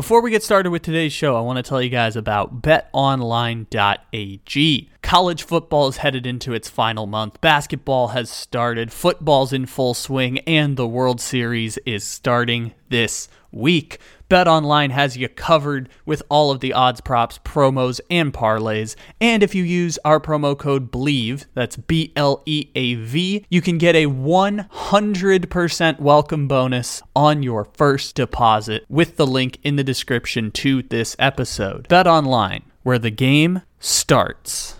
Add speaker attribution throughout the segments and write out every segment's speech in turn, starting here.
Speaker 1: Before we get started with today's show, I want to tell you guys about betonline.ag. College football is headed into its final month. Basketball has started, football's in full swing, and the World Series is starting this week. BetOnline has you covered with all of the odds, props, promos, and parlays. And if you use our promo code BLEAV, that's B L E A V, you can get a 100% welcome bonus on your first deposit with the link in the description to this episode. BetOnline, where the game starts.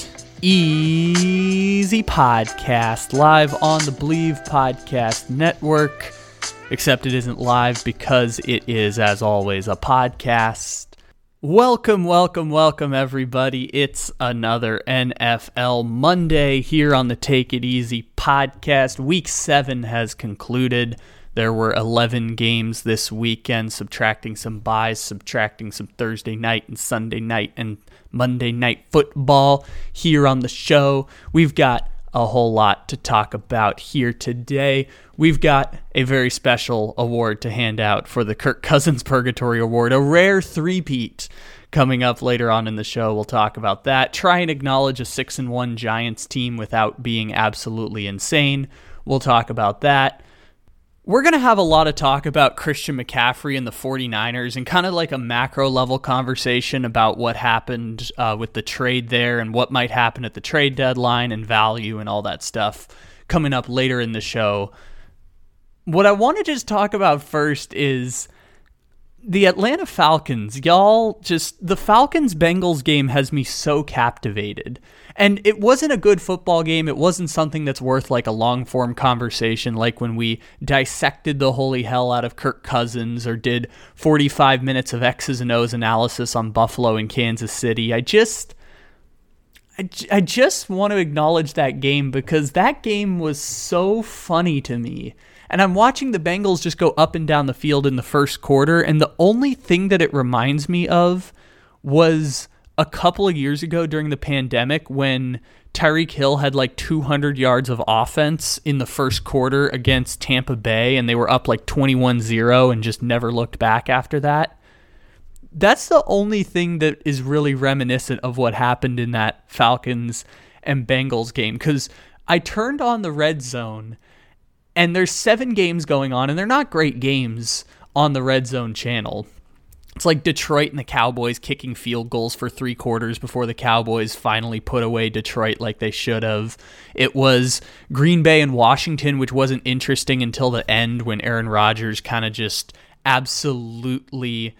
Speaker 1: Easy podcast, live on the Bleav Podcast Network. Except it isn't live because it is, as always, a podcast. Welcome, welcome, welcome, everybody. It's another NFL Monday here on the Take It Easy podcast. Week seven has concluded. There were 11 games this weekend, subtracting some byes, subtracting some Thursday night and Sunday night and Monday night football here on the show. We've got a whole lot to talk about here today. We've got a very special award to hand out for the Kirk Cousins Purgatory Award, a rare three-peat coming up later on in the show. We'll talk about that. Try and acknowledge a 6 and 1 Giants team without being absolutely insane. We'll talk about that. We're going to have a lot of talk about Christian McCaffrey and the 49ers and kind of like a macro level conversation about what happened uh, with the trade there and what might happen at the trade deadline and value and all that stuff coming up later in the show. What I want to just talk about first is the Atlanta Falcons, y'all, just the Falcons Bengals game has me so captivated. And it wasn't a good football game. It wasn't something that's worth like a long form conversation, like when we dissected the holy hell out of Kirk Cousins or did 45 minutes of X's and O's analysis on Buffalo and Kansas City. I just. I, I just want to acknowledge that game because that game was so funny to me. And I'm watching the Bengals just go up and down the field in the first quarter, and the only thing that it reminds me of was a couple of years ago during the pandemic when Tyreek Hill had like 200 yards of offense in the first quarter against Tampa Bay, and they were up like 21 0 and just never looked back after that. That's the only thing that is really reminiscent of what happened in that Falcons and Bengals game because I turned on the red zone and there's seven games going on, and they're not great games on the red zone channel. It's like Detroit and the Cowboys kicking field goals for three quarters before the Cowboys finally put away Detroit like they should have. It was Green Bay and Washington, which wasn't interesting until the end when Aaron Rodgers kind of just absolutely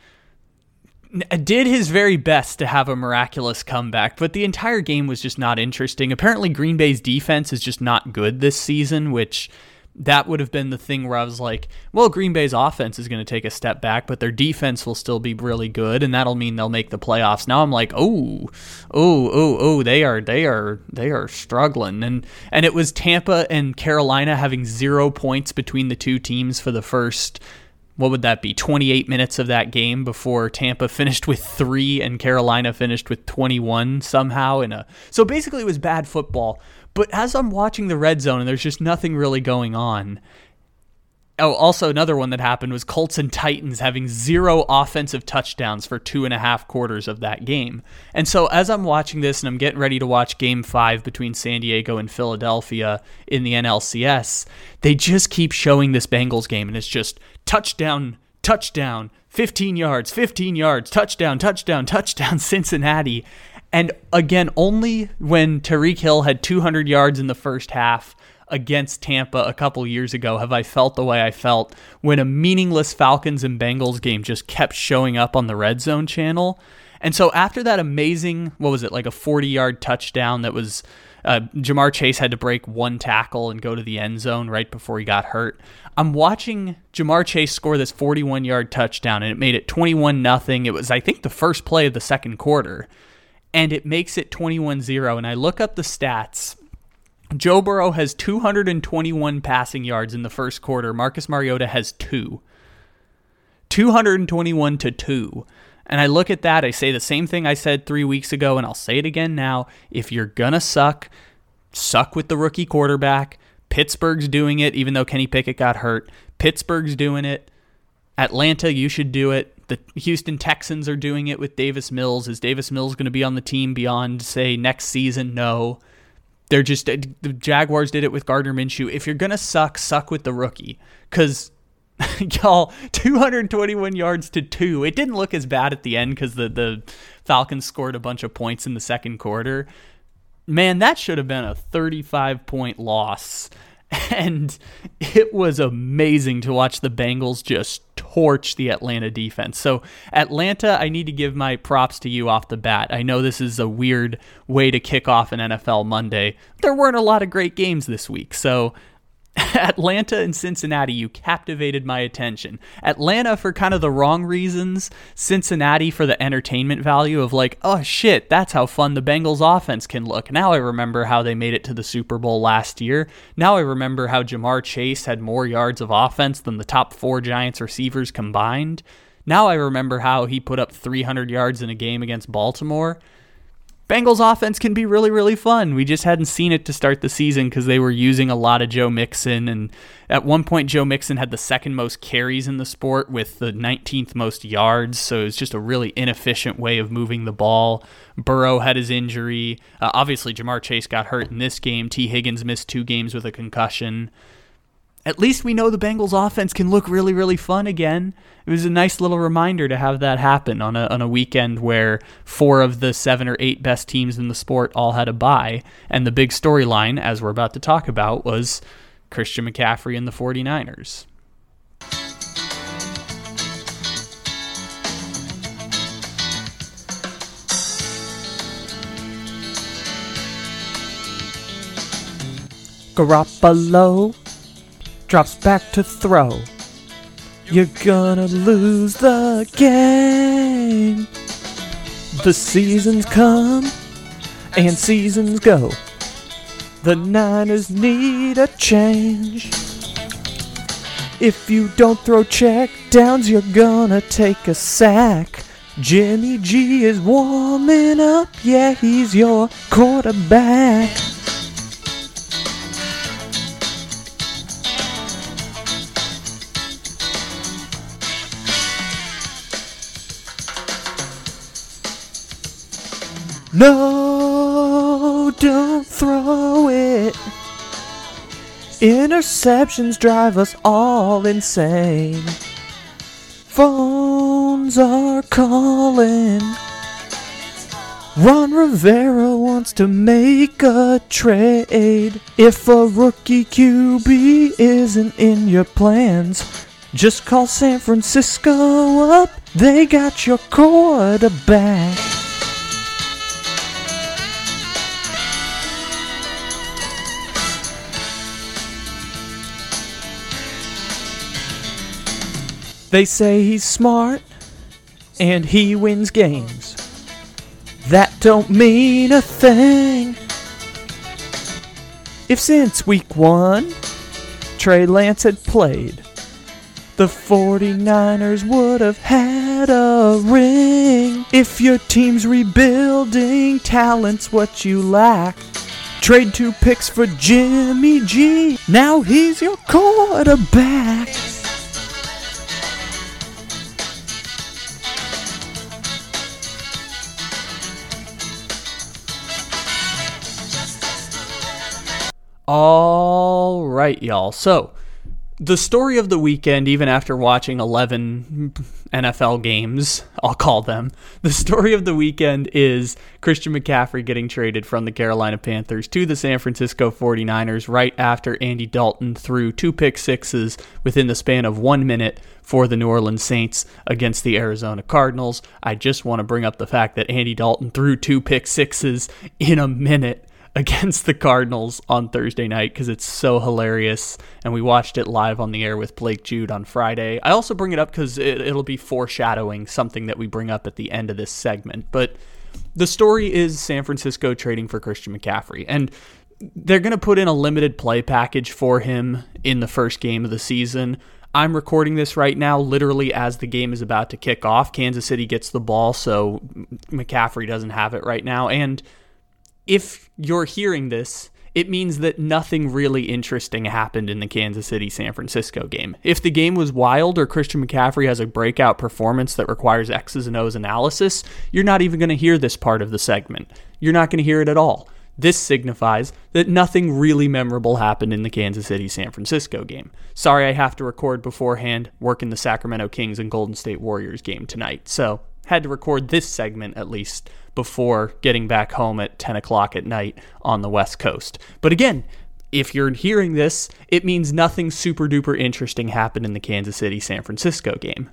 Speaker 1: did his very best to have a miraculous comeback, but the entire game was just not interesting. Apparently, Green Bay's defense is just not good this season, which that would have been the thing where I was like, well, Green Bay's offense is going to take a step back, but their defense will still be really good, and that'll mean they'll make the playoffs. Now I'm like, oh, oh, oh, oh, they are, they are, they are struggling, and and it was Tampa and Carolina having zero points between the two teams for the first. What would that be? 28 minutes of that game before Tampa finished with three and Carolina finished with 21 somehow in a. So basically, it was bad football. But as I'm watching the red zone and there's just nothing really going on. Oh, also another one that happened was Colts and Titans having zero offensive touchdowns for two and a half quarters of that game. And so as I'm watching this and I'm getting ready to watch game five between San Diego and Philadelphia in the NLCS, they just keep showing this Bengals game and it's just touchdown, touchdown, 15 yards, 15 yards, touchdown, touchdown, touchdown, Cincinnati. And again, only when Tyreek Hill had 200 yards in the first half against Tampa a couple years ago have I felt the way I felt when a meaningless Falcons and Bengals game just kept showing up on the red zone channel. And so after that amazing, what was it, like a 40 yard touchdown that was uh, Ja'Marr Chase had to break one tackle and go to the end zone right before he got hurt. I'm watching Ja'Marr Chase score this 41 yard touchdown, and it made it 21 nothing. It was, I think, the first play of the second quarter, and it makes it 21 0. And I look up the stats. Joe Burrow has 221 passing yards in the first quarter. Marcus Mariota has two. 221 to 2. And I look at that, I say the same thing I said three weeks ago, and I'll say it again now. If you're going to suck, suck with the rookie quarterback. Pittsburgh's doing it, even though Kenny Pickett got hurt. Pittsburgh's doing it. Atlanta, you should do it. The Houston Texans are doing it with Davis Mills. Is Davis Mills going to be on the team beyond, say, next season? No. They're just, uh, the Jaguars did it with Gardner Minshew. If you're going to suck, suck with the rookie. Because y'all 221 yards to two it didn't look as bad at the end because the, the falcons scored a bunch of points in the second quarter man that should have been a 35 point loss and it was amazing to watch the bengals just torch the atlanta defense. So atlanta i need to give my props to you off the bat. I know this is a weird way to kick off an nfl monday. There weren't a lot of great games this week. So Atlanta and Cincinnati, you captivated my attention. Atlanta for kind of the wrong reasons, Cincinnati for the entertainment value of like, oh shit, that's how fun the Bengals offense can look. Now I remember how they made it to the Super Bowl last year. Now I remember how Ja'Marr Chase had more yards of offense than the top four Giants receivers combined. Now I remember how he put up 300 yards in a game against Baltimore. Bengals offense can be really, really fun. We just hadn't seen it to start the season because they were using a lot of Joe Mixon. And at one point, Joe Mixon had the second most carries in the sport with the 19th most yards. So it was just a really inefficient way of moving the ball. Burrow had his injury. Uh, obviously, Ja'Marr Chase got hurt in this game. Tee Higgins missed two games with a concussion at least we know the Bengals offense can look really, really fun again. It was a nice little reminder to have that happen on a, on a weekend where four of the seven or eight best teams in the sport all had a bye. And the big storyline, as we're about to talk about, was Christian McCaffrey and the 49ers. Garoppolo drops back to throw. You're gonna lose the game. The seasons come and seasons go. The Niners need a change. If you don't throw check downs, you're gonna take a sack. Jimmy G is warming up, yeah, he's your quarterback. No, don't throw it. Interceptions drive us all insane. Phones are calling. Ron Rivera wants to make a trade. If a rookie QB isn't in your plans, just call San Francisco up. They got your quarterback. They say he's smart and he wins games. That don't mean a thing. If since week one Trey Lance had played, the 49ers would have had a ring. If your team's rebuilding, talent's what you lack. Trade two picks for Jimmy G. Now he's your quarterback. All right, y'all. So, the story of the weekend, even after watching 11 NFL games, I'll call them. The story of the weekend is Christian McCaffrey getting traded from the Carolina Panthers to the San Francisco 49ers right after Andy Dalton threw two pick sixes within the span of one minute for the New Orleans Saints against the Arizona Cardinals. I just want to bring up the fact that Andy Dalton threw two pick sixes in a minute against the Cardinals on Thursday night because it's so hilarious. And we watched it live on the air with Blake Jude on Friday. I also bring it up because it, it'll be foreshadowing something that we bring up at the end of this segment. But the story is San Francisco trading for Christian McCaffrey. And they're going to put in a limited play package for him in the first game of the season. I'm recording this right now, literally as the game is about to kick off. Kansas City gets the ball, so McCaffrey doesn't have it right now. And if you're hearing this, it means that nothing really interesting happened in the Kansas City San Francisco game. If the game was wild or Christian McCaffrey has a breakout performance that requires X's and O's analysis, you're not even going to hear this part of the segment. You're not going to hear it at all. This signifies that nothing really memorable happened in the Kansas City San Francisco game. Sorry I have to record beforehand, working the Sacramento Kings and Golden State Warriors game tonight, so had to record this segment at least before getting back home at 10 o'clock at night on the West Coast. But again, if you're hearing this, it means nothing super duper interesting happened in the Kansas City San Francisco game.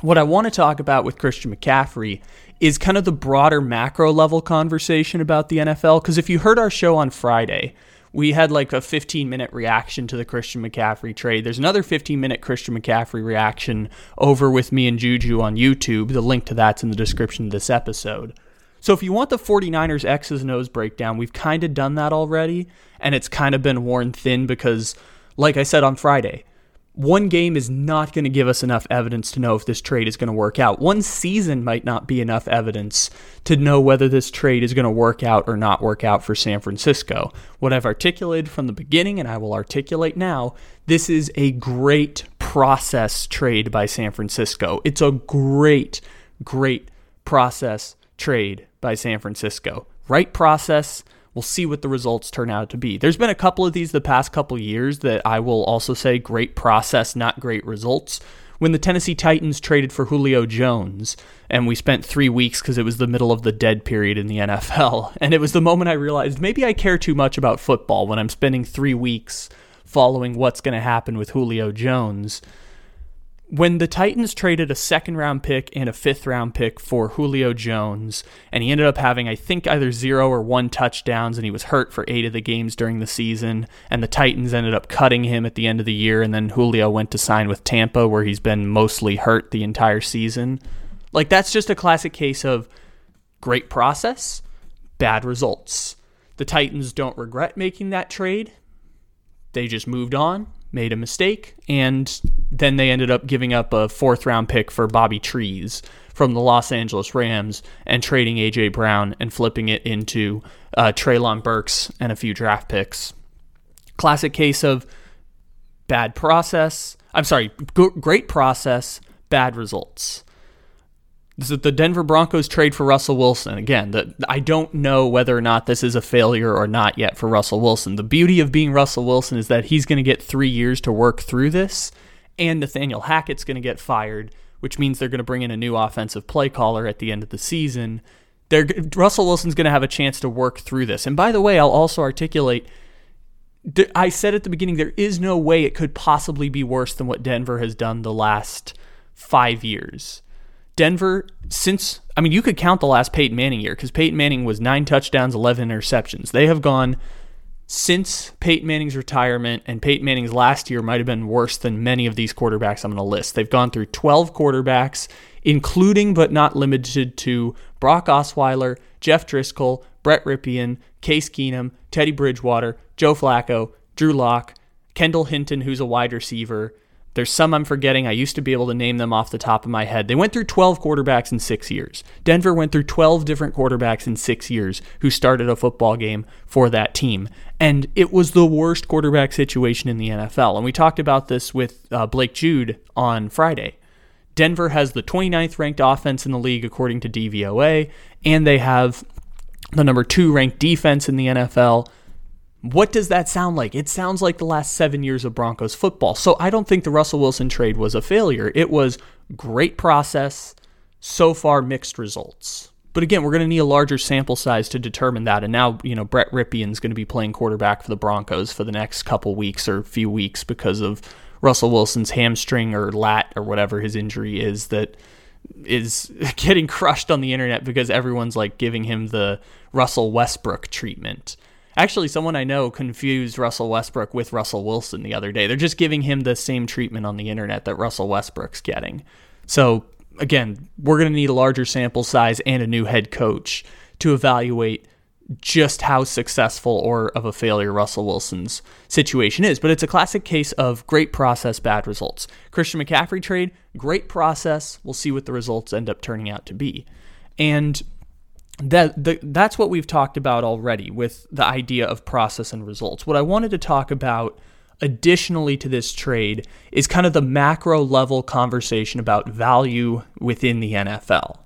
Speaker 1: What I want to talk about with Christian McCaffrey is kind of the broader macro level conversation about the NFL. Because if you heard our show on Friday, we had like a 15 minute reaction to the Christian McCaffrey trade. There's another 15 minute Christian McCaffrey reaction over with me and Juju on YouTube. The link to that's in the description of this episode. So if you want the 49ers X's and O's breakdown, we've kind of done that already, and it's kind of been worn thin because, like I said on Friday, one game is not going to give us enough evidence to know if this trade is going to work out. One season might not be enough evidence to know whether this trade is going to work out or not work out for San Francisco. What I've articulated from the beginning, and I will articulate now, this is a great process trade by San Francisco. It's a great, great process trade by San Francisco. Right process. We'll see what the results turn out to be. There's been a couple of these the past couple years that I will also say great process, not great results. When the Tennessee Titans traded for Julio Jones, and we spent three weeks because it was the middle of the dead period in the NFL. And it was the moment I realized maybe I care too much about football when I'm spending three weeks following what's going to happen with Julio Jones when the Titans traded a second round pick and a fifth round pick for Julio Jones, and he ended up having, I think, either zero or one touchdowns, and he was hurt for eight of the games during the season, and the Titans ended up cutting him at the end of the year, and then Julio went to sign with Tampa, where he's been mostly hurt the entire season. Like, that's just a classic case of great process, bad results. The Titans don't regret making that trade. They just moved on, made a mistake, and then they ended up giving up a fourth round pick for Bobby Trees from the Los Angeles Rams and trading A.J. Brown and flipping it into uh, Treylon Burks and a few draft picks. Classic case of bad process. I'm sorry, g- great process, bad results. The Denver Broncos trade for Russell Wilson. Again, the, I don't know whether or not this is a failure or not yet for Russell Wilson. The beauty of being Russell Wilson is that he's going to get three years to work through this, and Nathaniel Hackett's going to get fired, which means they're going to bring in a new offensive play caller at the end of the season. They're, Russell Wilson's going to have a chance to work through this. And by the way, I'll also articulate I said at the beginning, there is no way it could possibly be worse than what Denver has done the last five years. Denver, since, I mean, you could count the last Peyton Manning year because Peyton Manning was nine touchdowns, 11 interceptions. They have gone since Peyton Manning's retirement, and Peyton Manning's last year might have been worse than many of these quarterbacks I'm going to list. They've gone through 12 quarterbacks, including but not limited to Brock Osweiler, Jeff Driskel, Brett Rypien, Case Keenum, Teddy Bridgewater, Joe Flacco, Drew Lock, Kendall Hinton, who's a wide receiver, there's some I'm forgetting. I used to be able to name them off the top of my head. They went through 12 quarterbacks in six years. Denver went through 12 different quarterbacks in six years who started a football game for that team. And it was the worst quarterback situation in the NFL. And we talked about this with uh, Blake Jude on Friday. Denver has the 29th ranked offense in the league according to DVOA, and they have the number two ranked defense in the NFL. What does that sound like? It sounds like the last seven years of Broncos football. So I don't think the Russell Wilson trade was a failure. It was great process, so far mixed results. But again, we're going to need a larger sample size to determine that. And now, you know, Brett Rypien's going to be playing quarterback for the Broncos for the next couple weeks or few weeks because of Russell Wilson's hamstring or lat or whatever his injury is that is getting crushed on the internet because everyone's like giving him the Russell Westbrook treatment. Actually, someone I know confused Russell Westbrook with Russell Wilson the other day. They're just giving him the same treatment on the internet that Russell Westbrook's getting. So again, we're going to need a larger sample size and a new head coach to evaluate just how successful or of a failure Russell Wilson's situation is. But it's a classic case of great process, bad results. Christian McCaffrey trade, great process. We'll see what the results end up turning out to be. And that the, that's what we've talked about already with the idea of process and results. What I wanted to talk about additionally to this trade is kind of the macro level conversation about value within the NFL.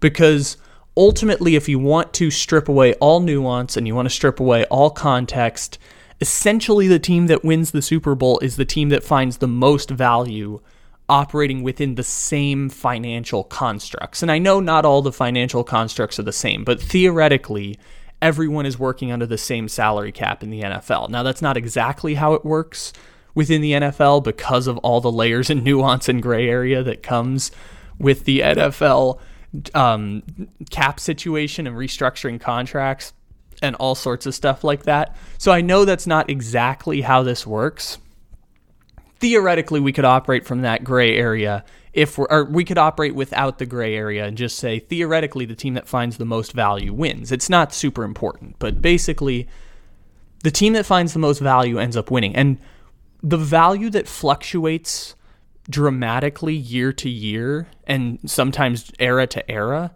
Speaker 1: Because ultimately, if you want to strip away all nuance and you want to strip away all context, essentially the team that wins the Super Bowl is the team that finds the most value operating within the same financial constructs. And I know not all the financial constructs are the same, but theoretically, everyone is working under the same salary cap in the NFL. Now, that's not exactly how it works within the NFL because of all the layers and nuance and gray area that comes with the NFL um, cap situation and restructuring contracts and all sorts of stuff like that. So I know that's not exactly how this works. Theoretically, we could operate from that gray area if we're, or we could operate without the gray area and just say theoretically the team that finds the most value wins. It's not super important, but basically the team that finds the most value ends up winning. And the value that fluctuates dramatically year to year and sometimes era to era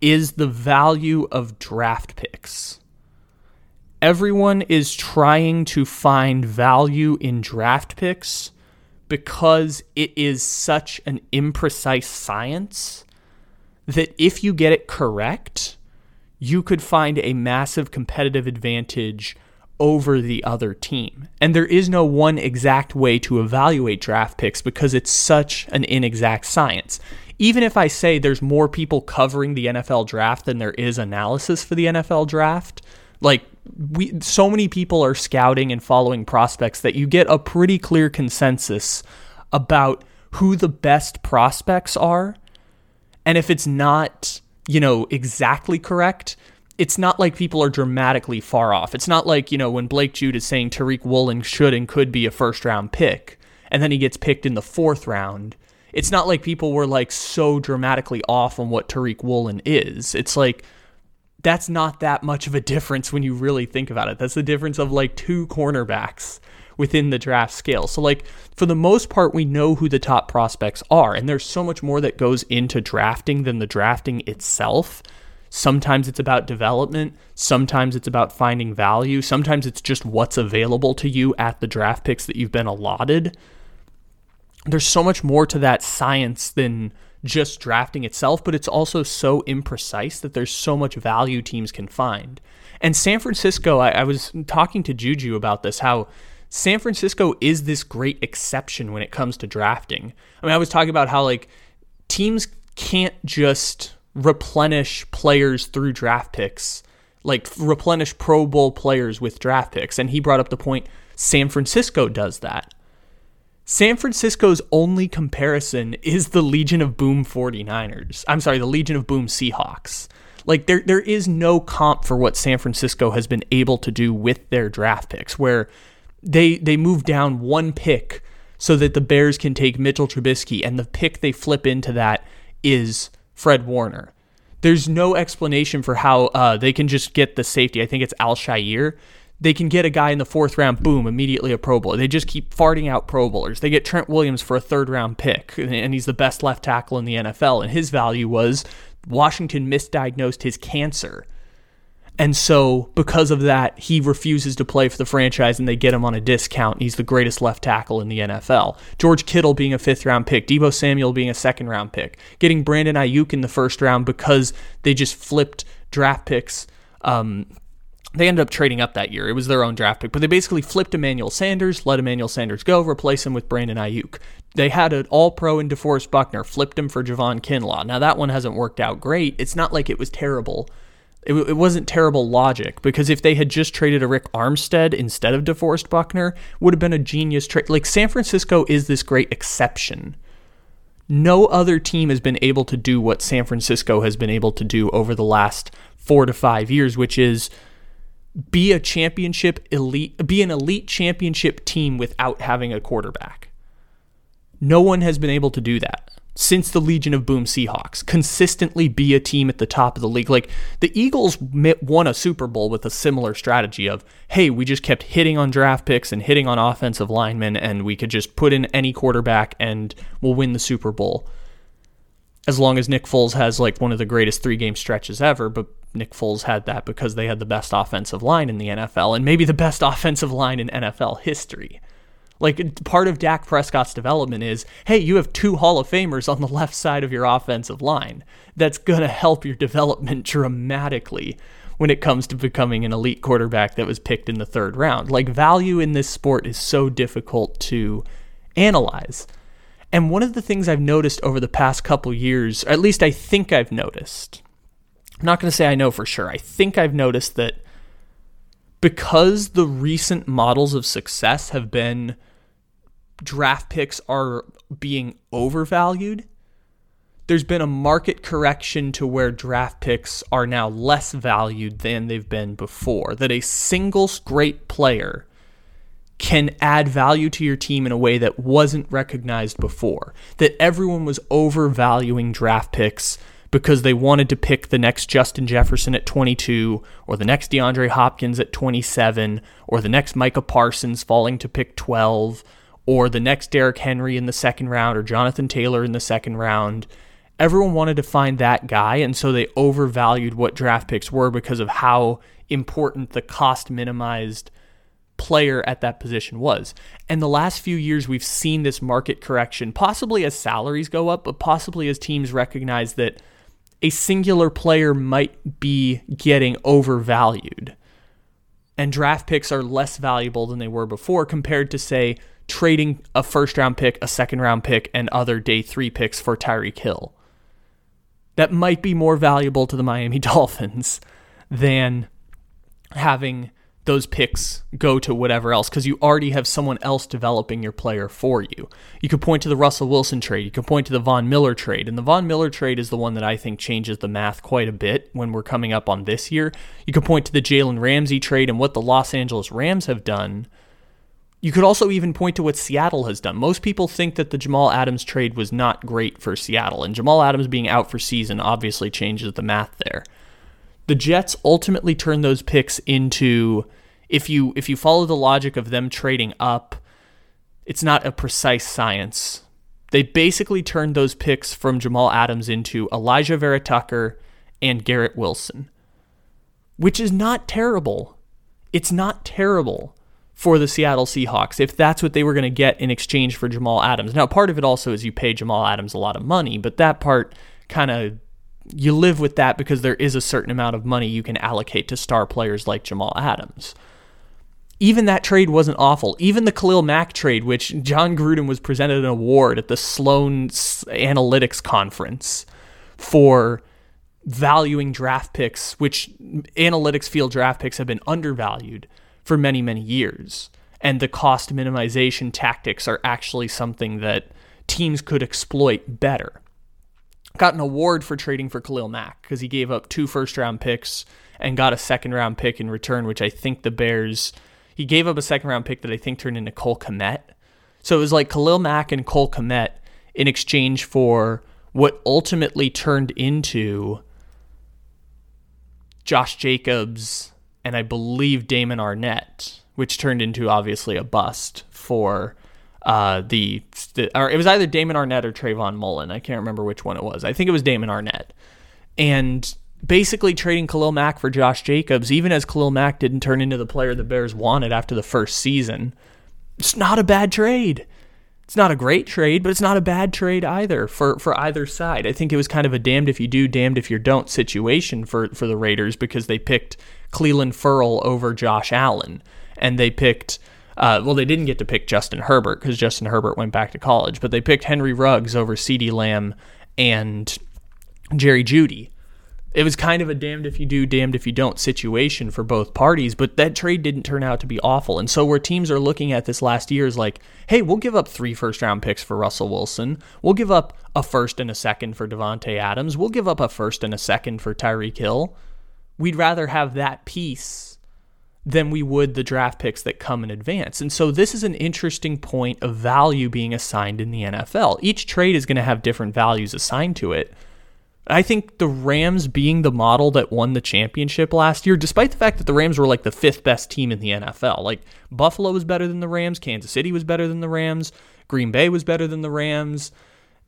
Speaker 1: is the value of draft picks. Everyone is trying to find value in draft picks because it is such an imprecise science that if you get it correct, you could find a massive competitive advantage over the other team. And there is no one exact way to evaluate draft picks because it's such an inexact science. Even if I say there's more people covering the NFL draft than there is analysis for the NFL draft, like we so many people are scouting and following prospects that you get a pretty clear consensus about who the best prospects are. And if it's not, you know, exactly correct, it's not like people are dramatically far off. It's not like, you know, when Blake Jude is saying Tariq Woolen should and could be a first round pick, and then he gets picked in the fourth round. It's not like people were like so dramatically off on what Tariq Woolen is. It's like that's not that much of a difference when you really think about it. That's the difference of like two cornerbacks within the draft scale. So, like, for the most part, we know who the top prospects are, and there's so much more that goes into drafting than the drafting itself. Sometimes it's about development, sometimes it's about finding value, sometimes it's just what's available to you at the draft picks that you've been allotted. There's so much more to that science than just drafting itself, but it's also so imprecise that there's so much value teams can find. And San Francisco, I, I, was talking to Juju about this, how San Francisco is this great exception when it comes to drafting. I mean, I was talking about how like teams can't just replenish players through draft picks, like replenish Pro Bowl players with draft picks. And he brought up the point San Francisco does that. San Francisco's only comparison is the Legion of Boom 49ers. I'm sorry, the Legion of Boom Seahawks. Like there there is no comp for what San Francisco has been able to do with their draft picks where they they move down one pick so that the Bears can take Mitchell Trubisky and the pick they flip into that is Fred Warner. There's no explanation for how uh, they can just get the safety. I think it's Al-Shaair they can get a guy in the fourth round, boom, immediately a Pro Bowler. They just keep farting out Pro Bowlers. They get Trent Williams for a third round pick, and he's the best left tackle in the NFL. And his value was Washington misdiagnosed his cancer. And so, because of that, he refuses to play for the franchise and they get him on a discount. He's the greatest left tackle in the NFL. George Kittle being a fifth round pick, Deebo Samuel being a second round pick, getting Brandon Aiyuk in the first round because they just flipped draft picks um, they ended up trading up that year. It was their own draft pick, but they basically flipped Emmanuel Sanders, let Emmanuel Sanders go, replace him with Brandon Aiyuk. They had an all pro in DeForest Buckner, flipped him for Javon Kinlaw. Now, that one hasn't worked out great. It's not like it was terrible. It, it wasn't terrible logic because if they had just traded Arik Armstead instead of DeForest Buckner, would have been a genius trade. Like San Francisco is this great exception. No other team has been able to do what San Francisco has been able to do over the last four to five years, which is be a championship elite, be an elite championship team without having a quarterback. No one has been able to do that since the Legion of Boom Seahawks. Consistently be a team at the top of the league. Like the Eagles won a Super Bowl with a similar strategy of, hey, we just kept hitting on draft picks and hitting on offensive linemen, and we could just put in any quarterback and we'll win the Super Bowl. As long as Nick Foles has like one of the greatest three game stretches ever, but Nick Foles had that because they had the best offensive line in the NFL and maybe the best offensive line in NFL history. Like part of Dak Prescott's development is, hey, you have two Hall of Famers on the left side of your offensive line. That's going to help your development dramatically when it comes to becoming an elite quarterback that was picked in the third round. Like value in this sport is so difficult to analyze. And one of the things I've noticed over the past couple years, at least I think I've noticed, I'm not going to say I know for sure. I think I've noticed that because the recent models of success have been draft picks are being overvalued, there's been a market correction to where draft picks are now less valued than they've been before. That a single great player can add value to your team in a way that wasn't recognized before. That everyone was overvaluing draft picks because they wanted to pick the next Justin Jefferson at 22, or the next DeAndre Hopkins at 27, or the next Micah Parsons falling to pick 12, or the next Derrick Henry in the second round, or Jonathan Taylor in the second round. Everyone wanted to find that guy, and so they overvalued what draft picks were because of how important the cost minimized player at that position was. And the last few years, we've seen this market correction, possibly as salaries go up, but possibly as teams recognize that a singular player might be getting overvalued. And draft picks are less valuable than they were before compared to, say, trading a first round pick, a second round pick, and other day three picks for Tyreek Hill. That might be more valuable to the Miami Dolphins than having those picks go to whatever else because you already have someone else developing your player for you. You could point to the Russell Wilson trade, you could point to the Von Miller trade, and the Von Miller trade is the one that I think changes the math quite a bit when we're coming up on this year. You could point to the Jalen Ramsey trade and what the Los Angeles Rams have done. You could also even point to what Seattle has done. Most people think that the Jamal Adams trade was not great for Seattle, and Jamal Adams being out for season obviously changes the math there the Jets ultimately turned those picks into if you if you follow the logic of them trading up, it's not a precise science. They basically turned those picks from Jamal Adams into Alijah Vera-Tucker and Garrett Wilson, which is not terrible. It's not terrible for the Seattle Seahawks if that's what they were going to get in exchange for Jamal Adams. Now, part of it also is you pay Jamal Adams a lot of money, but that part kind of you live with that because there is a certain amount of money you can allocate to star players like Jamal Adams. Even that trade wasn't awful. Even the Khalil Mack trade, which John Gruden was presented an award at the Sloan Analytics Conference for valuing draft picks, which analytics feel draft picks have been undervalued for many, many years. And the cost minimization tactics are actually something that teams could exploit better got an award for trading for Khalil Mack because he gave up two first round picks and got a second round pick in return, which I think the Bears he gave up a second round pick that I think turned into Cole Kmet. So it was like Khalil Mack and Cole Kmet in exchange for what ultimately turned into Josh Jacobs and I believe Damon Arnette, which turned into obviously a bust for uh, the, the or it was either Damon Arnette or Trayvon Mullen. I can't remember which one it was. I think it was Damon Arnette. And basically trading Khalil Mack for Josh Jacobs, even as Khalil Mack didn't turn into the player the Bears wanted after the first season, it's not a bad trade. It's not a great trade, but it's not a bad trade either for, for either side. I think it was kind of a damned if you do, damned if you don't situation for, for the Raiders because they picked Clelin Ferrell over Josh Allen. And they picked, uh, well, they didn't get to pick Justin Herbert because Justin Herbert went back to college, but they picked Henry Ruggs over CeeDee Lamb and Jerry Jeudy. it was kind of a damned if you do, damned if you don't situation for both parties, but that trade didn't turn out to be awful. And so, where teams are looking at this last year is like, hey, we'll give up three first round picks for Russell Wilson. We'll give up a first and a second for Davante Adams. We'll give up a first and a second for Tyreek Hill. We'd rather have that piece than we would the draft picks that come in advance. And so, this is an interesting point of value being assigned in the NFL. Each trade is going to have different values assigned to it. I think the Rams being the model that won the championship last year, despite the fact that the Rams were like the fifth best team in the NFL. Like Buffalo was better than the Rams, Kansas City was better than the Rams, Green Bay was better than the Rams,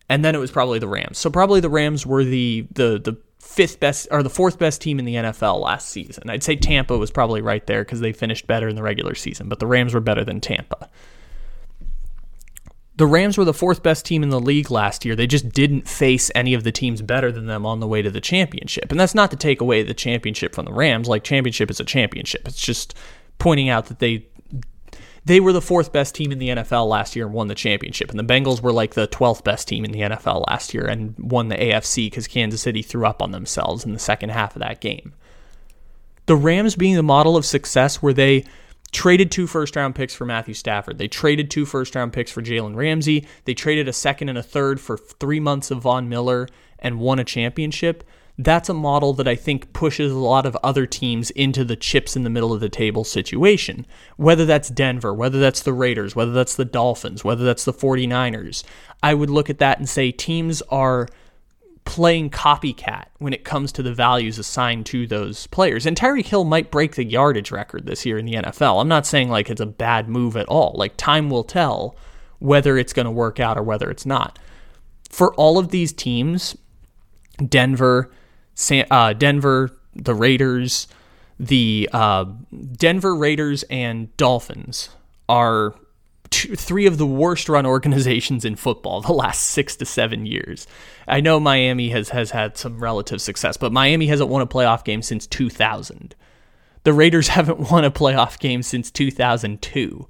Speaker 1: and then it was probably the Rams. So probably the Rams were the the the fifth best or the fourth best team in the NFL last season. I'd say Tampa was probably right there because they finished better in the regular season, but the Rams were better than Tampa the Rams were the fourth best team in the league last year. They just didn't face any of the teams better than them on the way to the championship. And that's not to take away the championship from the Rams. Like championship is a championship. It's just pointing out that they they were the fourth best team in the NFL last year and won the championship. And the Bengals were like the 12th best team in the NFL last year and won the AFC because Kansas City threw up on themselves in the second half of that game. The Rams being the model of success where they traded two first round picks for Matthew Stafford. They traded two first round picks for Jalen Ramsey. They traded a second and a third for three months of Von Miller and won a championship. That's a model that I think pushes a lot of other teams into the chips in the middle of the table situation. Whether that's Denver, whether that's the Raiders, whether that's the Dolphins, whether that's the 49ers, I would look at that and say teams are playing copycat when it comes to the values assigned to those players. And Tyreek Hill might break the yardage record this year in the NFL. I'm not saying like it's a bad move at all. Like time will tell whether it's going to work out or whether it's not. For all of these teams, Denver, uh, Denver, the Raiders, the uh, Denver Raiders and Dolphins are two, three of the worst run organizations in football the last six to seven years. I know Miami has has had some relative success, but Miami hasn't won a playoff game since 2000. The Raiders haven't won a playoff game since 2002.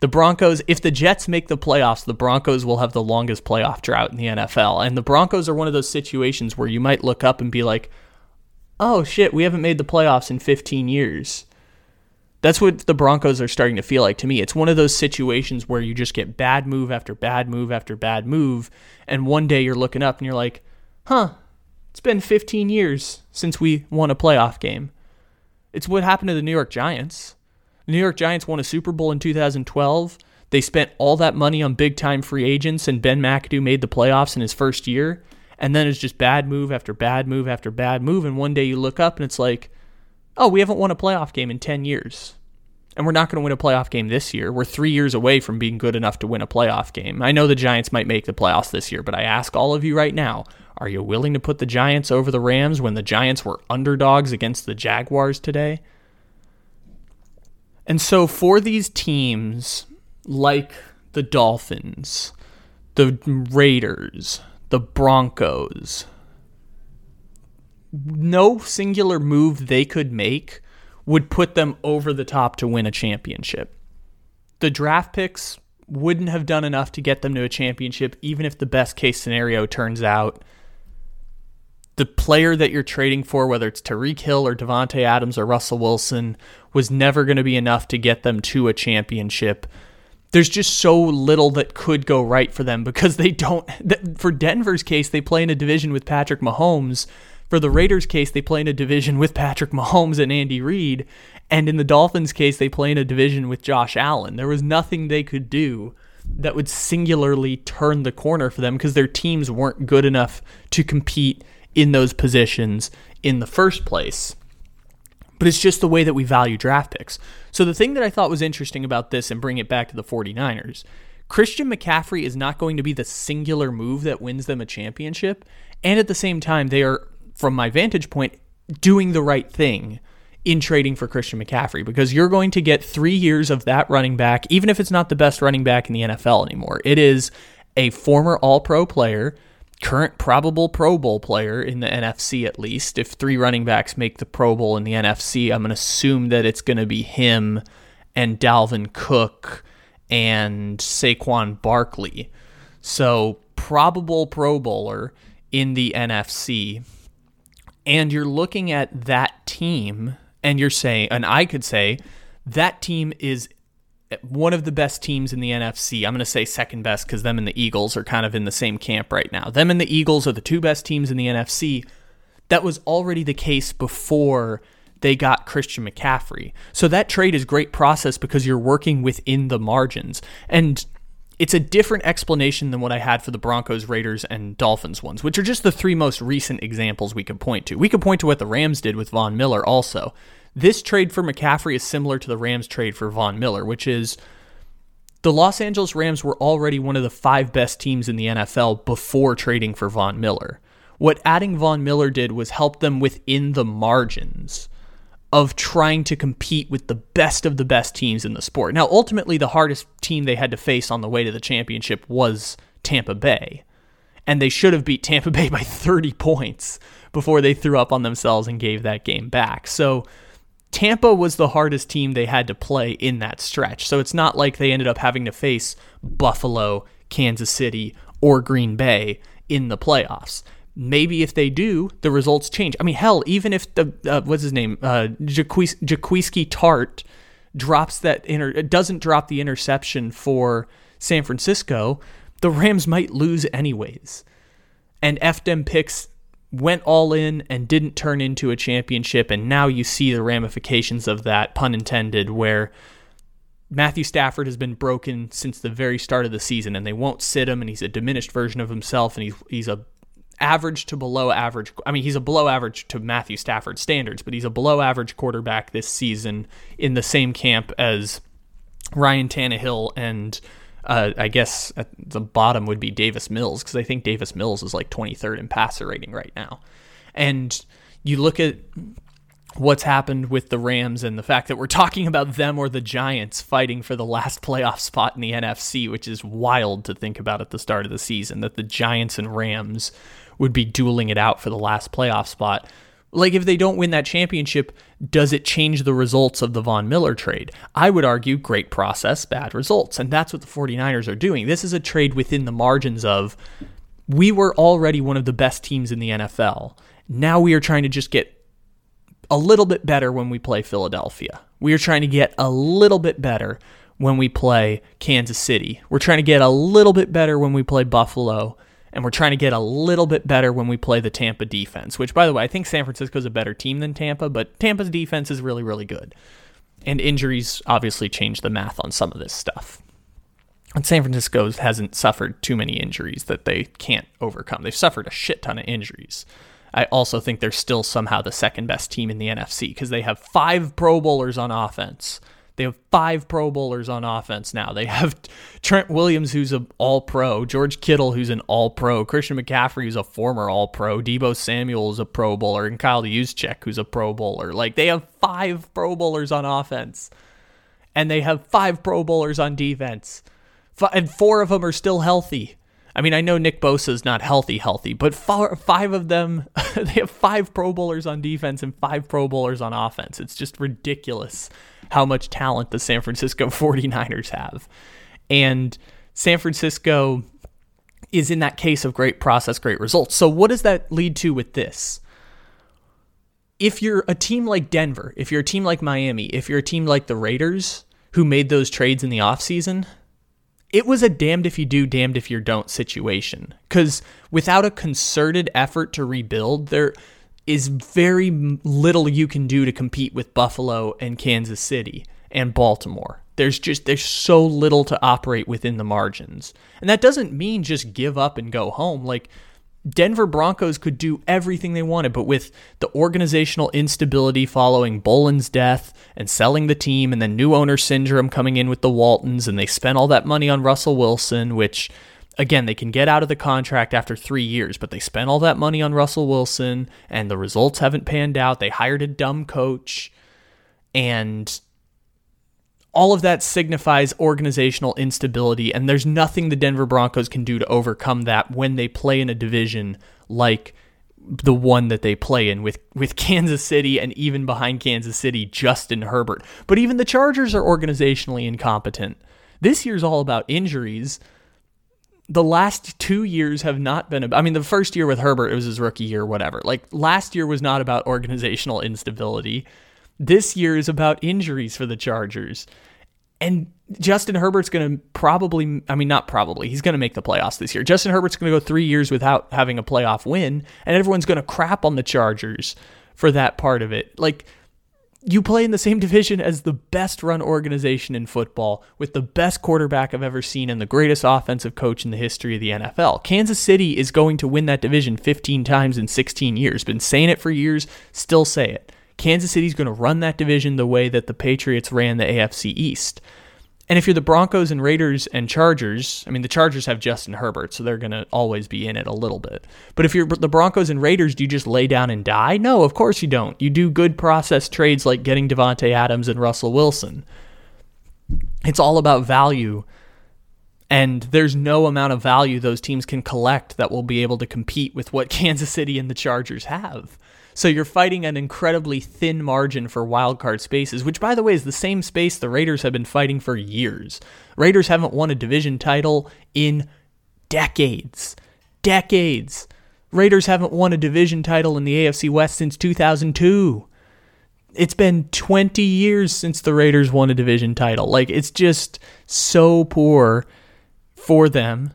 Speaker 1: The Broncos, if the Jets make the playoffs, the Broncos will have the longest playoff drought in the NFL. And the Broncos are one of those situations where you might look up and be like, oh shit, we haven't made the playoffs in 15 years. That's what the Broncos are starting to feel like to me. It's one of those situations where you just get bad move after bad move after bad move. And one day you're looking up and you're like, huh, it's been 15 years since we won a playoff game. It's what happened to the New York Giants. New York Giants won a Super Bowl in 2012. They spent all that money on big time free agents, and Ben McAdoo made the playoffs in his first year. And then it's just bad move after bad move after bad move. And one day you look up and it's like, oh, we haven't won a playoff game in 10 years. And we're not going to win a playoff game this year. We're three years away from being good enough to win a playoff game. I know the Giants might make the playoffs this year, but I ask all of you right now are you willing to put the Giants over the Rams when the Giants were underdogs against the Jaguars today? And so for these teams like the Dolphins, the Raiders, the Broncos, no singular move they could make would put them over the top to win a championship. The draft picks wouldn't have done enough to get them to a championship, even if the best case scenario turns out the player that you're trading for, whether it's Tyreek Hill or Davante Adams or Russell Wilson, was never going to be enough to get them to a championship. There's just so little that could go right for them because they don't. For Denver's case, they play in a division with Patrick Mahomes for the Raiders' case, they play in a division with Patrick Mahomes and Andy Reid. And in the Dolphins' case, they play in a division with Josh Allen. There was nothing they could do that would singularly turn the corner for them because their teams weren't good enough to compete in those positions in the first place. But it's just the way that we value draft picks. So the thing that I thought was interesting about this and bring it back to the 49ers, Christian McCaffrey is not going to be the singular move that wins them a championship. And at the same time, they are from my vantage point, doing the right thing in trading for Christian McCaffrey because you're going to get three years of that running back, even if it's not the best running back in the NFL anymore. It is a former All Pro player, current probable Pro Bowl player in the NFC at least. If three running backs make the Pro Bowl in the NFC, I'm going to assume that it's going to be him and Dalvin Cook and Saquon Barkley. So, probable Pro Bowler in the NFC. And you're looking at that team and you're saying, and I could say, that team is one of the best teams in the NFC. I'm going to say second best because them and the Eagles are kind of in the same camp right now. Them and the Eagles are the two best teams in the NFC. That was already the case before they got Christian McCaffrey. So that trade is great process because you're working within the margins. And it's a different explanation than what I had for the Broncos, Raiders, and Dolphins ones, which are just the three most recent examples we could point to. We could point to what the Rams did with Von Miller also. This trade for McCaffrey is similar to the Rams trade for Von Miller, which is the Los Angeles Rams were already one of the five best teams in the NFL before trading for Von Miller. What adding Von Miller did was help them within the margins of trying to compete with the best of the best teams in the sport. Now, ultimately, the hardest team they had to face on the way to the championship was Tampa Bay. And they should have beat Tampa Bay by 30 points before they threw up on themselves and gave that game back. So, Tampa was the hardest team they had to play in that stretch. So, it's not like they ended up having to face Buffalo, Kansas City, or Green Bay in the playoffs maybe if they do, the results change. I mean, hell, even if the uh, what's his name, uh, Jaquiski Tartt drops that inter doesn't drop the interception for San Francisco, the Rams might lose anyways. And FDM picks went all in and didn't turn into a championship, and now you see the ramifications of that, pun intended, where Matthew Stafford has been broken since the very start of the season, and they won't sit him, and he's a diminished version of himself, and he's he's a average to below average. I mean, he's a below average to Matthew Stafford standards, but he's a below average quarterback this season in the same camp as Ryan Tannehill and uh, I guess at the bottom would be Davis Mills because I think Davis Mills is like 23rd in passer rating right now. And you look at what's happened with the Rams and the fact that we're talking about them or the Giants fighting for the last playoff spot in the NFC, which is wild to think about at the start of the season that the Giants and Rams would be dueling it out for the last playoff spot. Like, if they don't win that championship, does it change the results of the Von Miller trade? I would argue great process, bad results. And that's what the 49ers are doing. This is a trade within the margins of we were already one of the best teams in the NFL. Now we are trying to just get a little bit better when we play Philadelphia. We are trying to get a little bit better when we play Kansas City. We're trying to get a little bit better when we play Buffalo and we're trying to get a little bit better when we play the Tampa defense, which, by the way, I think San Francisco is a better team than Tampa, but Tampa's defense is really, really good. And injuries obviously change the math on some of this stuff. And San Francisco hasn't suffered too many injuries that they can't overcome. They've suffered a shit ton of injuries. I also think they're still somehow the second best team in the NFC because they have five Pro Bowlers on offense they have five Pro Bowlers on offense now. They have Trent Williams, who's an All Pro, George Kittle, who's an All Pro, Christian McCaffrey, who's a former All Pro, Deebo Samuel is a Pro Bowler, and Kyle Juszczyk, who's a Pro Bowler. Like they have five Pro Bowlers on offense, and they have five Pro Bowlers on defense, and four of them are still healthy. I mean, I know Nick Bosa is not healthy, healthy, but four, five of them, they have five Pro Bowlers on defense and five Pro Bowlers on offense. It's just ridiculous how much talent the San Francisco 49ers have. And San Francisco is in that case of great process, great results. So, what does that lead to with this? If you're a team like Denver, if you're a team like Miami, if you're a team like the Raiders who made those trades in the offseason, it was a damned if you do, damned if you don't situation. Because without a concerted effort to rebuild, there is very little you can do to compete with Buffalo and Kansas City and Baltimore. There's just there's so little to operate within the margins. And that doesn't mean just give up and go home. Like Denver Broncos could do everything they wanted, but with the organizational instability following Bowlen's death and selling the team, and then new owner syndrome coming in with the Waltons, and they spent all that money on Russell Wilson, which, again, they can get out of the contract after three years, but they spent all that money on Russell Wilson, and the results haven't panned out. They hired a dumb coach. And all of that signifies organizational instability, and there's nothing the Denver Broncos can do to overcome that when they play in a division like the one that they play in with with Kansas City and even behind Kansas City Justin Herbert. But even the Chargers are organizationally incompetent. This year's all about injuries. The last 2 years have not been about, I mean the first year with Herbert it was his rookie year whatever. Like last year was not about organizational instability. This year is about injuries for the Chargers. And Justin Herbert's going to probably, I mean, not probably, he's going to make the playoffs this year. Justin Herbert's going to go three years without having a playoff win, and everyone's going to crap on the Chargers for that part of it. Like, you play in the same division as the best run organization in football with the best quarterback I've ever seen and the greatest offensive coach in the history of the NFL. Kansas City is going to win that division 15 times in 16 years. Been saying it for years, still say it. Kansas City's going to run that division the way that the Patriots ran the AFC East. And if you're the Broncos and Raiders and Chargers, I mean, the Chargers have Justin Herbert, so they're going to always be in it a little bit. But if you're the Broncos and Raiders, do you just lay down and die? No, of course you don't. You do good process trades like getting Davante Adams and Russell Wilson. It's all about value. And there's no amount of value those teams can collect that will be able to compete with what Kansas City and the Chargers have. So you're fighting an incredibly thin margin for wildcard spaces, which, by the way, is the same space the Raiders have been fighting for years. Raiders haven't won a division title in decades. Decades. Raiders haven't won a division title in the AFC West since 2002. It's been 20 years since the Raiders won a division title. Like, it's just so poor for them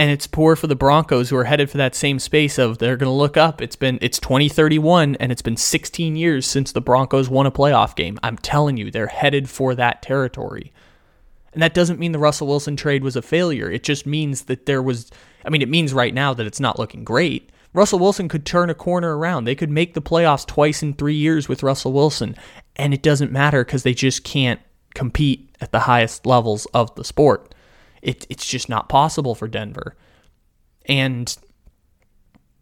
Speaker 1: and it's poor for the Broncos who are headed for that same space of they're going to look up. It's been it's 2031 and it's been 16 years since the Broncos won a playoff game. I'm telling you, they're headed for that territory. And that doesn't mean the Russell Wilson trade was a failure. It just means that there was I mean, it means right now that it's not looking great. Russell Wilson could turn a corner around. They could make the playoffs twice in 3 years with Russell Wilson, and it doesn't matter cuz they just can't compete at the highest levels of the sport. It, it's just not possible for Denver. And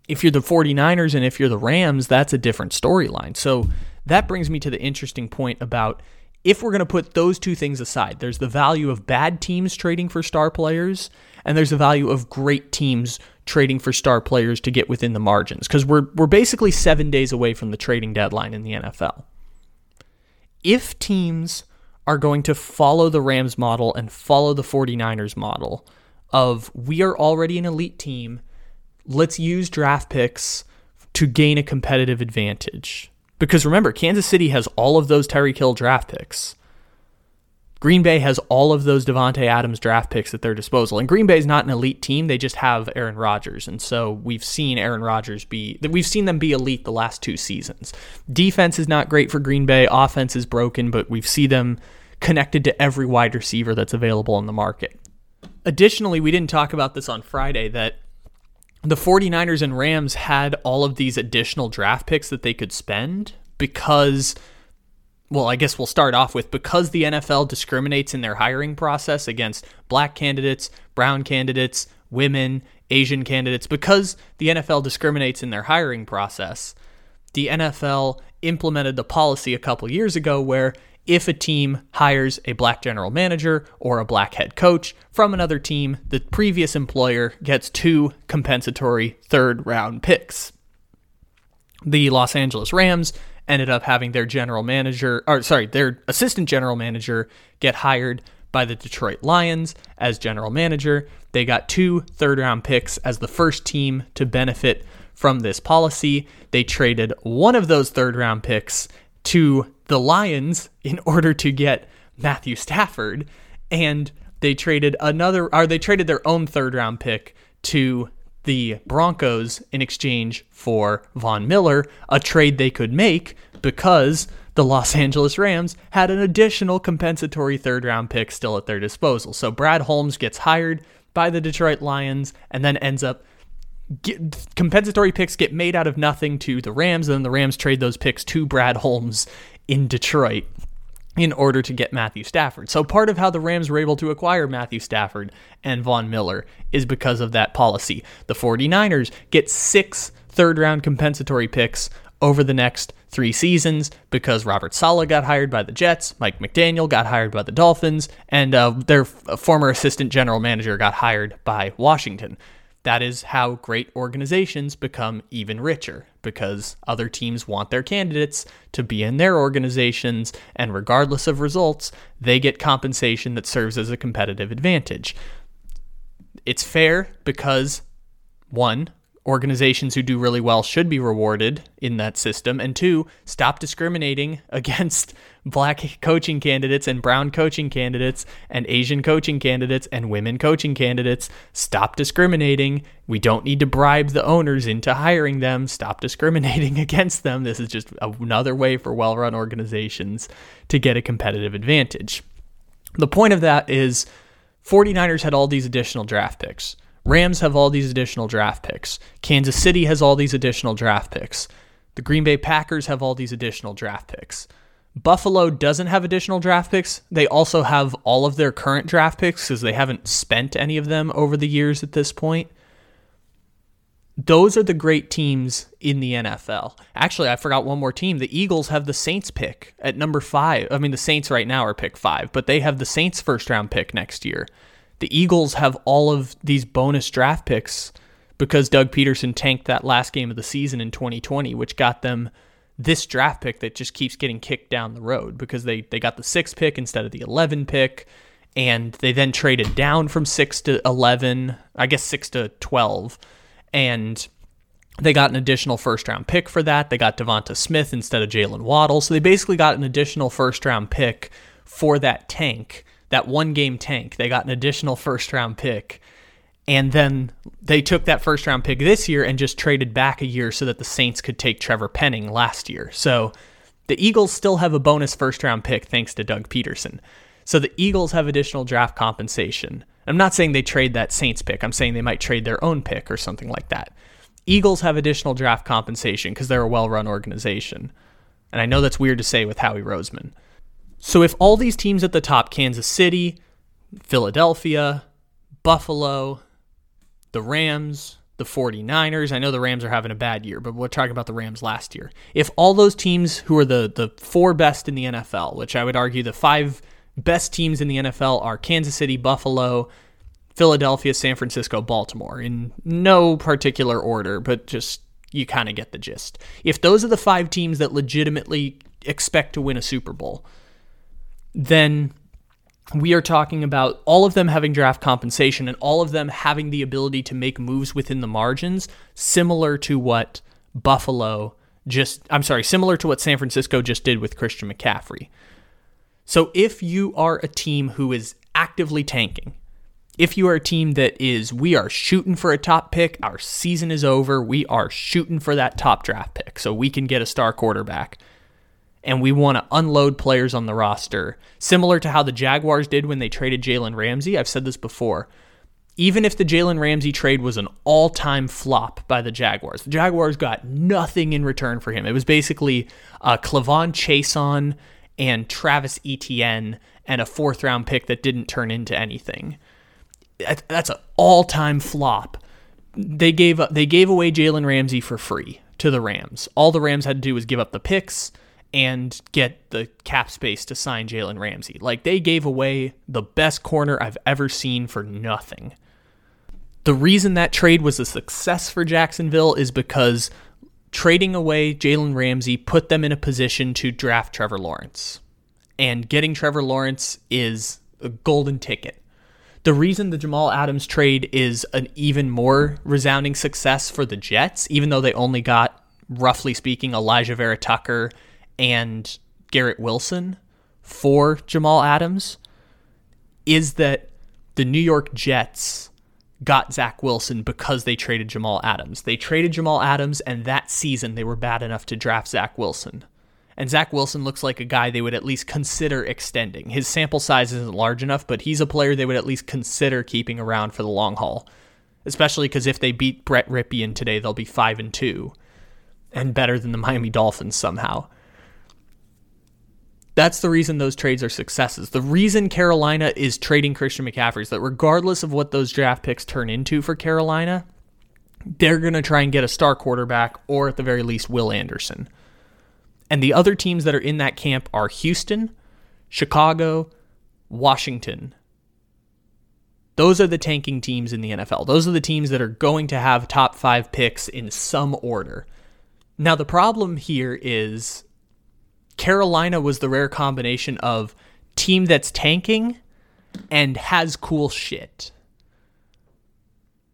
Speaker 1: if you're the 49ers and if you're the Rams, that's a different storyline. So that brings me to the interesting point about if we're going to put those two things aside, there's the value of bad teams trading for star players, and there's the value of great teams trading for star players to get within the margins because we're we're basically 7 days away from the trading deadline in the NFL. If teams are going to follow the Rams model and follow the 49ers model of we are already an elite team. Let's use draft picks to gain a competitive advantage. Because remember, Kansas City has all of those Tyreek Hill draft picks. Green Bay has all of those Davante Adams draft picks at their disposal. And Green Bay is not an elite team, they just have Aaron Rodgers. And so we've seen Aaron Rodgers be we've seen them be elite the last two seasons. Defense is not great for Green Bay, offense is broken, but we've seen them connected to every wide receiver that's available in the market. Additionally, we didn't talk about this on Friday that the 49ers and Rams had all of these additional draft picks that they could spend because well, I guess we'll start off with because the NFL discriminates in their hiring process against black candidates, brown candidates, women, Asian candidates, because the NFL discriminates in their hiring process, the NFL implemented the policy a couple years ago where if a team hires a black general manager or a black head coach from another team, the previous employer gets two compensatory third round picks. The Los Angeles Rams ended up having their general manager, or sorry, their assistant general manager get hired by the Detroit Lions as general manager. They got two third round picks as the first team to benefit from this policy. They traded one of those third round picks to the Lions in order to get Matthew Stafford, and they traded another, or they traded their own third round pick to the Broncos in exchange for Von Miller, a trade they could make because the Los Angeles Rams had an additional compensatory third round pick still at their disposal. So Brad Holmes gets hired by the Detroit Lions and then ends up Get, compensatory picks get made out of nothing to the Rams, and then the Rams trade those picks to Brad Holmes in Detroit in order to get Matthew Stafford. So part of how the Rams were able to acquire Matthew Stafford and Von Miller is because of that policy. The 49ers get six third round compensatory picks over the next three seasons because Robert Saleh got hired by the Jets, Mike McDaniel got hired by the Dolphins, and uh, their former assistant general manager got hired by Washington. That is how great organizations become even richer because other teams want their candidates to be in their organizations, and regardless of results, they get compensation that serves as a competitive advantage. It's fair because, one, organizations who do really well should be rewarded in that system. And two, stop discriminating against black coaching candidates and brown coaching candidates and Asian coaching candidates and women coaching candidates. Stop discriminating. We don't need to bribe the owners into hiring them. Stop discriminating against them. This is just another way for well run organizations to get a competitive advantage. The point of that is 49ers had all these additional draft picks. Rams have all these additional draft picks. Kansas City has all these additional draft picks. The Green Bay Packers have all these additional draft picks. Buffalo doesn't have additional draft picks. They also have all of their current draft picks because they haven't spent any of them over the years at this point. Those are the great teams in the NFL. Actually, I forgot one more team. The Eagles have the Saints pick at number five. I mean, the Saints right now are pick five, but they have the Saints first round pick next year the Eagles have all of these bonus draft picks because Doug Pederson tanked that last game of the season in 2020, which got them this draft pick that just keeps getting kicked down the road because they, they got the sixth pick instead of the 11 pick. And they then traded down from 6 to 11, I guess 6 to 12. And they got an additional first round pick for that. They got DeVonta Smith instead of Jaylen Waddle. So they basically got an additional first round pick for that tank that one game tank. They got an additional first round pick. And then they took that first round pick this year and just traded back a year so that the Saints could take Trevor Penning last year. So the Eagles still have a bonus first round pick thanks to Doug Pederson. So the Eagles have additional draft compensation. I'm not saying they trade that Saints pick. I'm saying they might trade their own pick or something like that. Eagles have additional draft compensation because they're a well run organization. And I know that's weird to say with Howie Roseman. So if all these teams at the top, Kansas City, Philadelphia, Buffalo, the Rams, the 49ers, I know the Rams are having a bad year, but we're talking about the Rams last year. If all those teams who are the, the four best in the NFL, which I would argue the five best teams in the NFL are Kansas City, Buffalo, Philadelphia, San Francisco, Baltimore, in no particular order, but just you kind of get the gist. If those are the five teams that legitimately expect to win a Super Bowl, then we are talking about all of them having draft compensation and all of them having the ability to make moves within the margins, similar to what Buffalo just, I'm sorry, similar to what San Francisco just did with Christian McCaffrey. So if you are a team who is actively tanking, if you are a team that is, we are shooting for a top pick, our season is over, we are shooting for that top draft pick so we can get a star quarterback and we want to unload players on the roster, similar to how the Jaguars did when they traded Jalen Ramsey. I've said this before. Even if the Jalen Ramsey trade was an all time flop by the Jaguars, the Jaguars got nothing in return for him. It was basically uh, K'Lavon Chaisson and Travis Etienne and a fourth round pick that didn't turn into anything. That's an all time flop. They gave they gave away Jalen Ramsey for free to the Rams. All the Rams had to do was give up the picks and get the cap space to sign Jalen Ramsey. Like they gave away the best corner I've ever seen for nothing. The reason that trade was a success for Jacksonville is because trading away Jalen Ramsey put them in a position to draft Trevor Lawrence. And getting Trevor Lawrence is a golden ticket. The reason the Jamal Adams trade is an even more resounding success for the Jets, even though they only got, roughly speaking, Alijah Vera-Tucker and Garrett Wilson for Jamal Adams is that the New York Jets got Zach Wilson because they traded Jamal Adams. They traded Jamal Adams, and that season they were bad enough to draft Zach Wilson. And Zach Wilson looks like a guy they would at least consider extending. His sample size isn't large enough, but he's a player they would at least consider keeping around for the long haul. Especially because if they beat Brett Rypien today, they'll be five and two, and better than the Miami Dolphins somehow. That's the reason those trades are successes. The reason Carolina is trading Christian McCaffrey is that regardless of what those draft picks turn into for Carolina,
Speaker 2: they're going to try and get a star quarterback or at the very least Will Anderson. And the other teams that are in that camp are Houston, Chicago, Washington. Those are the tanking teams in the NFL. Those are the teams that are going to have top five picks in some order. Now, the problem here is Carolina was the rare combination of team that's tanking and has cool shit.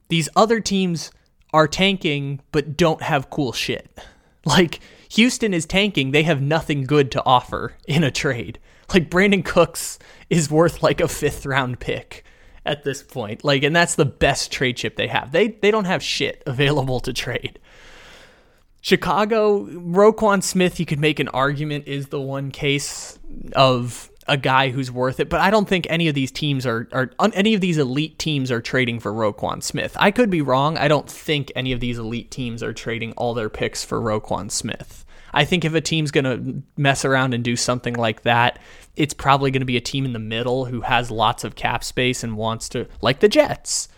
Speaker 2: These other teams are tanking but don't have cool shit. Like Houston is tanking, they have nothing good to offer in a trade. Like Brandin Cooks is worth like a fifth round pick at this point. Like and that's the best trade chip they have. They they don't have shit available to trade. Chicago, Roquan Smith, you could make an argument is the one case of a guy who's worth it, but I don't think any of these teams are, are any of these elite teams are trading for Roquan Smith. I could be wrong. I don't think any of these elite teams are trading all their picks for Roquan Smith. I think if a team's going to mess around and do something like that, it's probably going to be a team in the middle who has lots of cap space and wants to, like the Jets.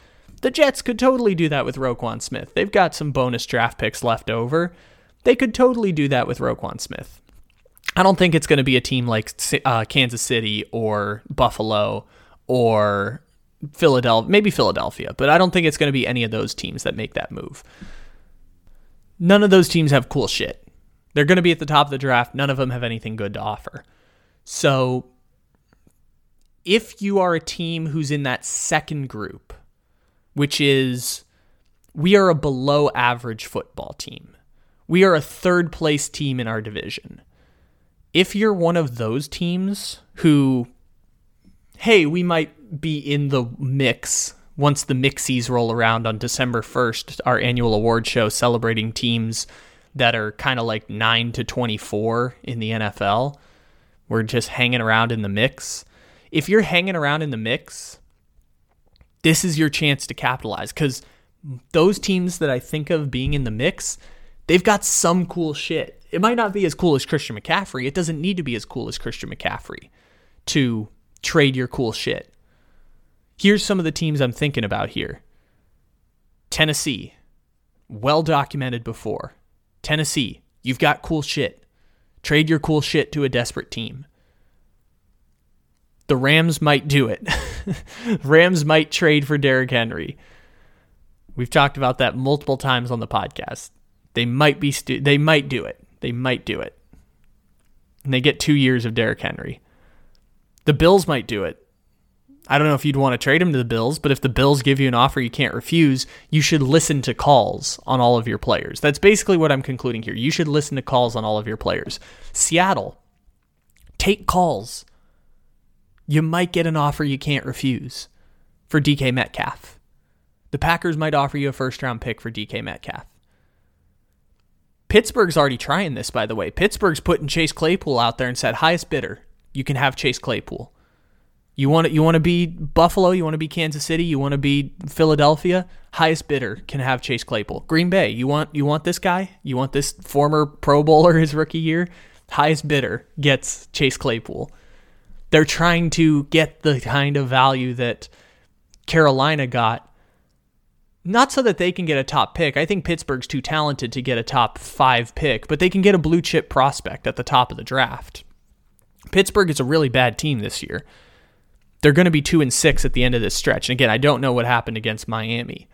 Speaker 2: The Jets could totally do that with Roquan Smith. They've got some bonus draft picks left over. They could totally do that with Roquan Smith. I don't think it's going to be a team like uh, Kansas City or Buffalo or Philadelphia, maybe Philadelphia, but I don't think it's going to be any of those teams that make that move. None of those teams have cool shit. They're going to be at the top of the draft. None of them have anything good to offer. So if you are a team who's in that second group, which is we are a below average football team, we are a third place team in our division if you're one of those teams who, hey, we might be in the mix once the Mixies roll around on December 1st, our annual award show celebrating teams that are kind of like 9 to 24 in the NFL. We're just hanging around in the mix. If you're hanging around in the mix, this is your chance to capitalize because those teams that I think of being in the mix, they've got some cool shit. It might not be as cool as Christian McCaffrey. It doesn't need to be as cool as Christian McCaffrey to trade your cool shit. Here's some of the teams I'm thinking about here Tennessee, well documented before. Tennessee, you've got cool shit. Trade your cool shit to a desperate team. The Rams might do it. Rams might trade for Derrick Henry. We've talked about that multiple times on the podcast. They might be stu- they might do it. They might do it. And they get two years of Derrick Henry. The Bills might do it. I don't know if you'd want to trade him to the Bills, but if the Bills give you an offer you can't refuse, you should listen to calls on all of your players. That's basically what I'm concluding here. You should listen to calls on all of your players. Seattle, take calls. You might get an offer you can't refuse for DK Metcalf. The Packers might offer you a first round pick for DK Metcalf. Pittsburgh's already trying this, by the way. Pittsburgh's putting Chase Claypool out there and said, highest bidder, you can have Chase Claypool. You want you want to be Buffalo, you want to be Kansas City, you want to be Philadelphia, highest bidder can have Chase Claypool. Green Bay, you want you want this guy? You want this former Pro Bowler his rookie year? Highest bidder gets Chase Claypool. They're trying to get the kind of value that Carolina got not so that they can get a top pick. I think Pittsburgh's too talented to get a top five pick, but they can get a blue chip prospect at the top of the draft. Pittsburgh is a really bad team this year. They're going to be two and six at the end of this stretch. And again, I don't know what happened against Miami.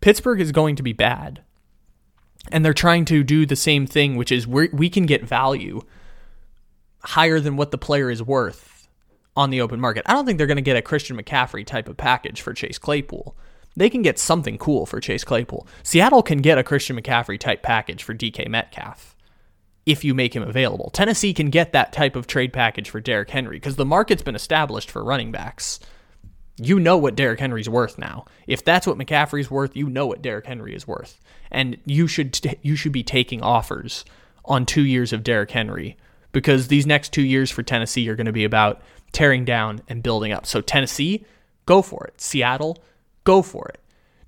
Speaker 2: Pittsburgh is going to be bad. And they're trying to do the same thing, which is we we can get value higher than what the player is worth on the open market. I don't think they're going to get a Christian McCaffrey type of package for Chase Claypool they can get something cool for Chase Claypool. Seattle can get a Christian McCaffrey type package for DK Metcalf if you make him available. Tennessee can get that type of trade package for Derrick Henry because the market's been established for running backs. You know what Derrick Henry's worth now. If that's what McCaffrey's worth, you know what Derrick Henry is worth. And you should you should be taking offers on 2 years of Derrick Henry because these next 2 years for Tennessee are going to be about tearing down and building up. So Tennessee, go for it. Seattle, go for it.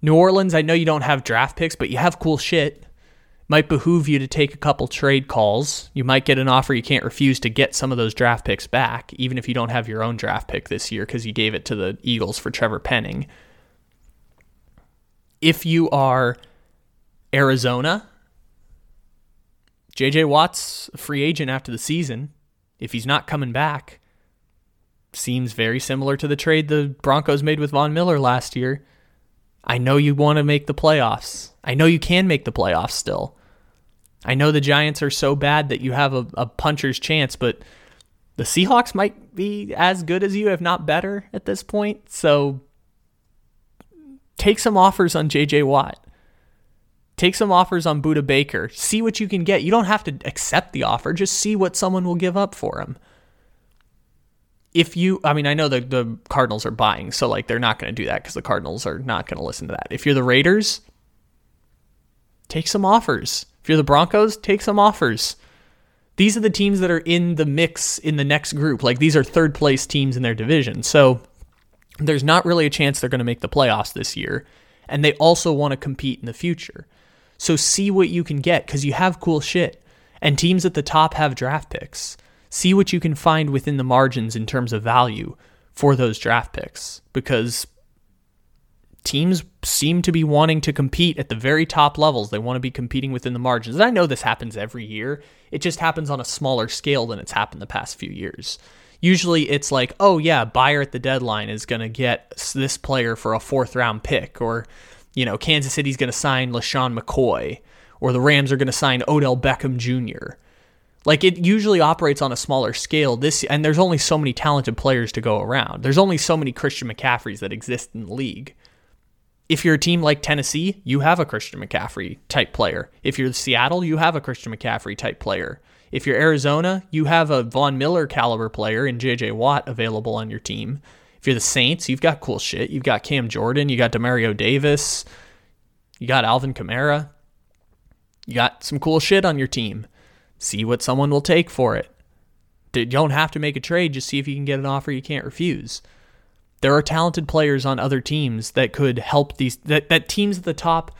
Speaker 2: New Orleans, I know you don't have draft picks, but you have cool shit. Might behoove you to take a couple trade calls. You might get an offer you can't refuse to get some of those draft picks back, even if you don't have your own draft pick this year because you gave it to the Eagles for Trevor Penning. If you are Arizona, JJ Watt's free agent after the season. If he's not coming back, seems very similar to the trade the Broncos made with Von Miller last year. I know you want to make the playoffs. I know you can make the playoffs still. I know the Giants are so bad that you have a, a puncher's chance, but the Seahawks might be as good as you, if not better, at this point. So take some offers on JJ Watt. Take some offers on Budda Baker. See what you can get. You don't have to accept the offer, just see what someone will give up for him. If you, I mean, I know the, the Cardinals are buying, so like they're not going to do that because the Cardinals are not going to listen to that. If you're the Raiders, take some offers. If you're the Broncos, take some offers. These are the teams that are in the mix in the next group. Like these are third place teams in their division. So there's not really a chance they're going to make the playoffs this year. And they also want to compete in the future. So see what you can get because you have cool shit. And teams at the top have draft picks. See what you can find within the margins in terms of value for those draft picks because teams seem to be wanting to compete at the very top levels. They want to be competing within the margins. And I know this happens every year. It just happens on a smaller scale than it's happened the past few years. Usually it's like, oh yeah, buyer at the deadline is going to get this player for a fourth round pick or you know, Kansas City's going to sign LeSean McCoy or the Rams are going to sign Odell Beckham Jr. Like it usually operates on a smaller scale. This and there's only so many talented players to go around. There's only so many Christian McCaffreys that exist in the league if you're a team like Tennessee, you have a Christian McCaffrey type player. If you're Seattle, you have a Christian McCaffrey type player. If you're Arizona, you have a Von Miller caliber player in JJ Watt available on your team. If you're the Saints, you've got cool shit. You've got Cam Jordan, you got Demario Davis, you got Alvin Kamara. You got some cool shit on your team. See what someone will take for it. You don't have to make a trade, just see if you can get an offer you can't refuse there are talented players on other teams that could help these that, that teams at the top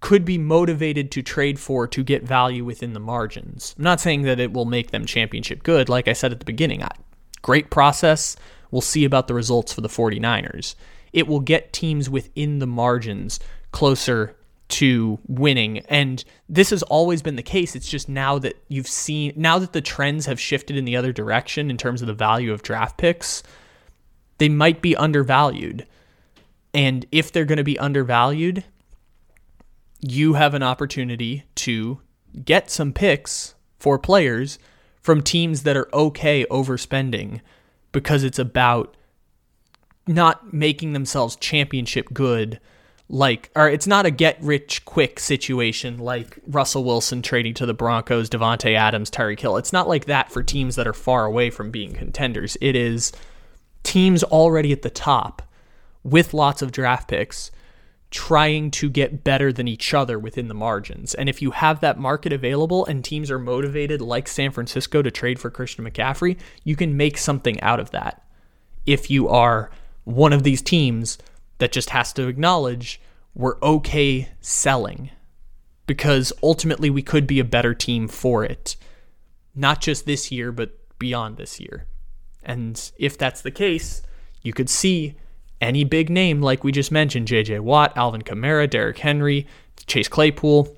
Speaker 2: could be motivated to trade for to get value within the margins. I'm not saying that it will make them championship good, like I said at the beginning. Great process. We'll see about the results for the 49ers. It will get teams within the margins closer to winning. And this has always been the case. It's just now that you've seen, now that the trends have shifted in the other direction in terms of the value of draft picks, they might be undervalued. And if they're going to be undervalued, you have an opportunity to get some picks for players from teams that are okay overspending because it's about not making themselves championship good like or it's not a get rich quick situation like Russell Wilson trading to the Broncos, Davante Adams, Tyreek Hill. It's not like that for teams that are far away from being contenders. It is teams already at the top with lots of draft picks trying to get better than each other within the margins. And if you have that market available and teams are motivated like San Francisco to trade for Christian McCaffrey, you can make something out of that. If you are one of these teams that just has to acknowledge we're okay selling because ultimately we could be a better team for it. Not just this year, but beyond this year. And if that's the case, you could see any big name like we just mentioned, JJ Watt, Alvin Kamara, Derrick Henry, Chase Claypool,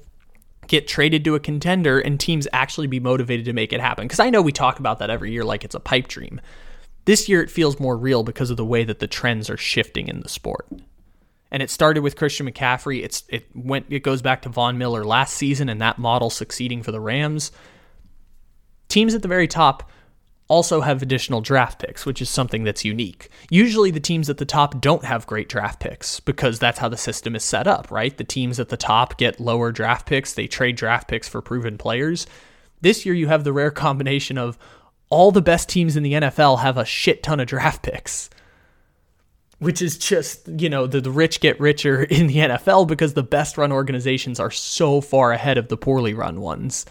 Speaker 2: get traded to a contender and teams actually be motivated to make it happen. Because I know we talk about that every year like it's a pipe dream. This year it feels more real because of the way that the trends are shifting in the sport. And it started with Christian McCaffrey. It's it went it goes back to Von Miller last season and that model succeeding for the Rams. Teams at the very top also have additional draft picks, which is something that's unique. Usually, the teams at the top don't have great draft picks because that's how the system is set up, right? The teams at the top get lower draft picks, they trade draft picks for proven players. This year, you have the rare combination of all the best teams in the NFL have a shit ton of draft picks. Which is just, you know, the, the rich get richer in the NFL because the best run organizations are so far ahead of the poorly run ones.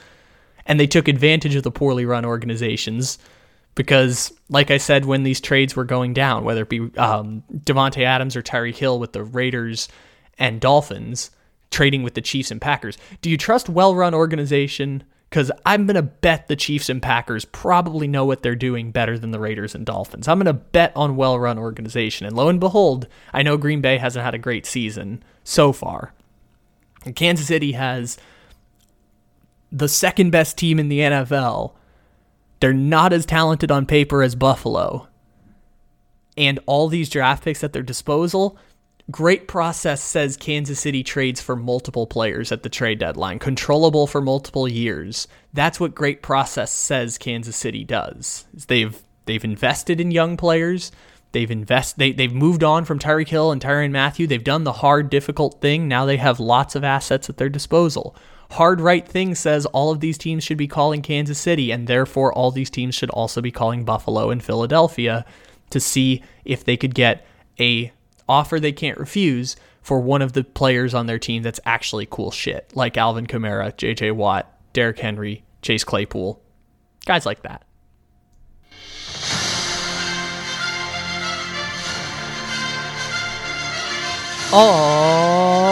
Speaker 2: And they took advantage of the poorly run organizations because, like I said, when these trades were going down, whether it be um, Davante Adams or Tyreek Hill with the Raiders and Dolphins trading with the Chiefs and Packers, do you trust well-run organization because I'm to bet the Chiefs and Packers probably know what they're doing better than the Raiders and Dolphins. I'm to bet on well run organization. And lo and behold, I know Green Bay hasn't had a great season so far. And Kansas City has the second best team in the NFL. They're not as talented on paper as Buffalo. And all these draft picks at their disposal, Great process says Kansas City trades for multiple players at the trade deadline, controllable for multiple years. That's what great process says Kansas City does. They've they've invested in young players. They've invest they they've moved on from Tyreek Hill and Tyrann Mathieu. They've done the hard, difficult thing. Now they have lots of assets at their disposal. Hard right thing says all of these teams should be calling Kansas City, and therefore all these teams should also be calling Buffalo and Philadelphia to see if they could get a offer they can't refuse for one of the players on their team that's actually cool shit, like Alvin Kamara, JJ Watt, Derrick Henry, Chase Claypool, guys like that. All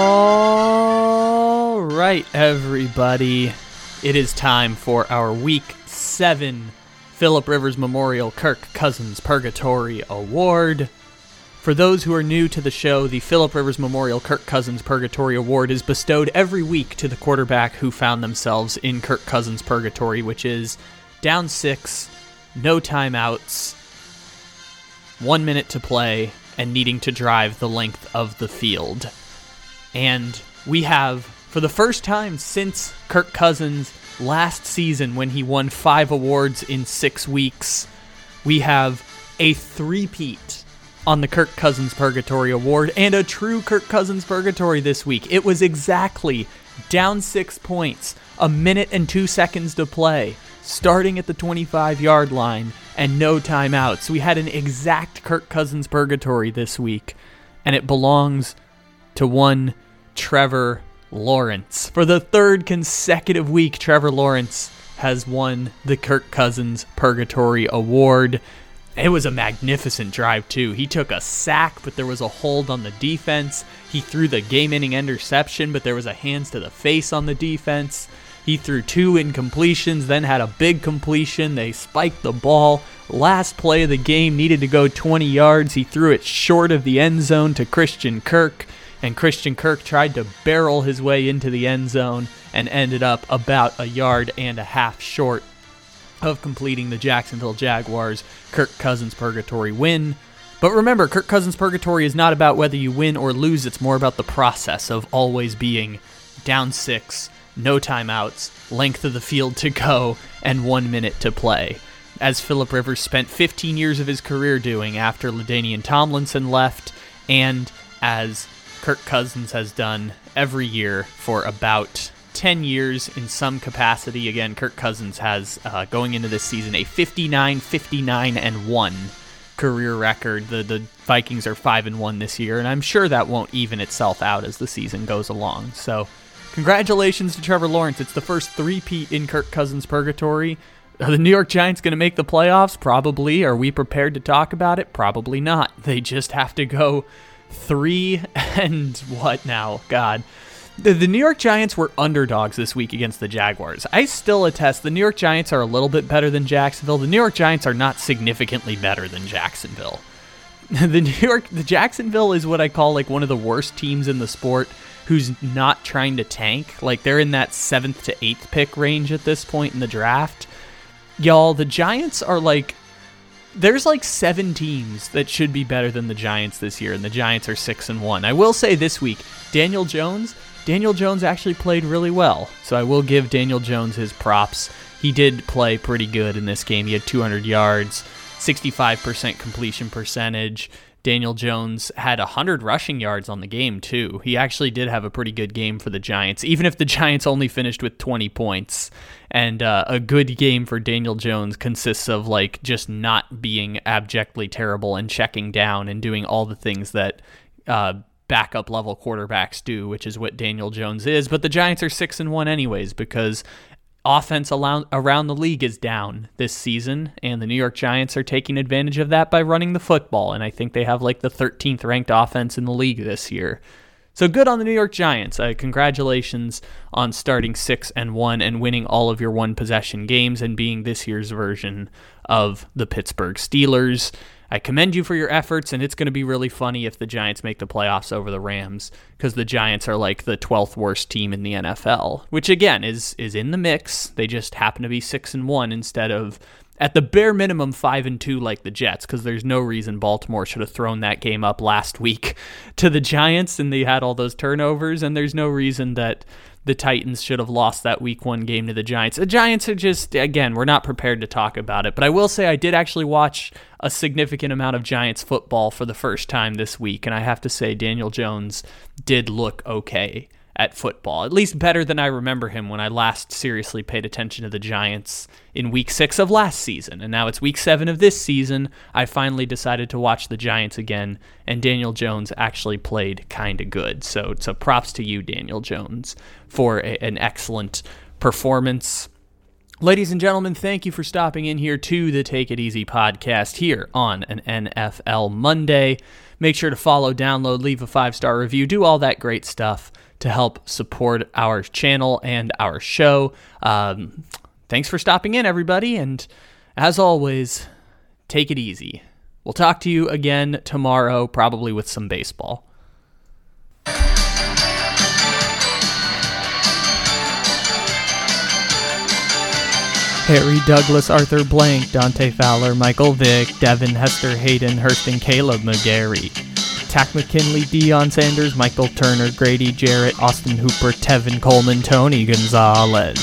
Speaker 2: right, everybody. It is time for our week seven Philip Rivers Memorial Kirk Cousins Purgatory Award. For those who are new to the show, the Philip Rivers Memorial Kirk Cousins Purgatory Award is bestowed every week to the quarterback who found themselves in Kirk Cousins Purgatory, which is down six, no timeouts, one minute to play, and needing to drive the length of the field. And we have, for the first time since Kirk Cousins last season when he won five awards in six weeks, we have a three-peat on the Kirk Cousins Purgatory Award and a true Kirk Cousins Purgatory this week. It was exactly down six points, a minute and two seconds to play, starting at the 25 yard line, and no timeouts. We had an exact Kirk Cousins Purgatory this week, and it belongs to one Trevor Lawrence. For the third consecutive week, Trevor Lawrence has won the Kirk Cousins Purgatory Award. It was a magnificent drive, too. He took a sack, but there was a hold on the defense. He threw the game ending interception, but there was a hands to the face on the defense. He threw two incompletions, then had a big completion. They spiked the ball. Last play of the game needed to go 20 yards. He threw it short of the end zone to Christian Kirk, and Christian Kirk tried to barrel his way into the end zone and ended up about a yard and a half short of completing the Jacksonville Jaguars Kirk Cousins Purgatory win. But remember, Kirk Cousins Purgatory is not about whether you win or lose, it's more about the process of always being down six, no timeouts, length of the field to go, and one minute to play. As Philip Rivers spent 15 years of his career doing after LaDainian Tomlinson left, and as Kirk Cousins has done every year for about 10 years in some capacity. Again, Kirk Cousins has, uh, going into this season, a 59 59 and 1 career record. The, the Vikings are 5 and 1 this year, and I'm sure that won't even itself out as the season goes along. So, congratulations to Trevor Lawrence. It's the first three-peat in Kirk Cousins' purgatory. Are the New York Giants going to make the playoffs? Probably. Are we prepared to talk about it? Probably not. They just have to go three and what now? God. The, the New York Giants were underdogs this week against the Jaguars. I still attest the New York Giants are a little bit better than Jacksonville. The New York Giants are not significantly better than Jacksonville. the New York the Jacksonville is what I call like one of the worst teams in the sport who's not trying to tank. Like they're in that 7th to 8th pick range at this point in the draft. Y'all, the Giants are like there's like seven teams that should be better than the Giants this year, and the Giants are six and one. I will say this week, Daniel Jones Daniel Jones actually played really well. So I will give Daniel Jones his props. He did play pretty good in this game. He had 200 yards, 65% completion percentage. Daniel Jones had 100 rushing yards on the game, too. He actually did have a pretty good game for the Giants, even if the Giants only finished with 20 points. And uh, a good game for Daniel Jones consists of like just not being abjectly terrible and checking down and doing all the things that uh, backup level quarterbacks do, which is what Daniel Jones is. But the Giants are six and one anyways because offense around the league is down this season, and the New York Giants are taking advantage of that by running the football. And I think they have like the 13th ranked offense in the league this year. So good on the New York Giants. Uh, congratulations on starting six and one and winning all of your one possession games and being this year's version of the Pittsburgh Steelers. I commend you for your efforts, and it's going to be really funny if the Giants make the playoffs over the Rams because the Giants are like the 12th worst team in the NFL, which again is is in the mix. They just happen to be six and one instead of at the bare minimum five and two like the Jets, because there's no reason Baltimore should have thrown that game up last week to the Giants and they had all those turnovers, and there's no reason that the Titans should have lost that week one game to the Giants. The Giants are just again, we're not prepared to talk about it, but I will say I did actually watch a significant amount of Giants football for the first time this week, and I have to say Daniel Jones did look okay at football, at least better than I remember him when I last seriously paid attention to the Giants in week six of last season. And now it's week seven of this season. I finally decided to watch the Giants again, and Daniel Jones actually played kind of good. So, so props to you, Daniel Jones, for a, an excellent performance. Ladies and gentlemen, thank you for stopping in here to the Take It Easy podcast here on an NFL Monday. Make sure to follow, download, leave a five star review, do all that great stuff to help support our channel and our show. Um, thanks for stopping in, everybody. And as always, take it easy. We'll talk to you again tomorrow, probably with some baseball. Harry Douglas, Arthur Blank, Dante Fowler, Michael Vick, Devin Hester, Hayden Hurston, Kaleb McGary. Takk McKinley, Deion Sanders, Michael Turner, Grady Jarrett, Austin Hooper, Tevin Coleman, Tony Gonzalez.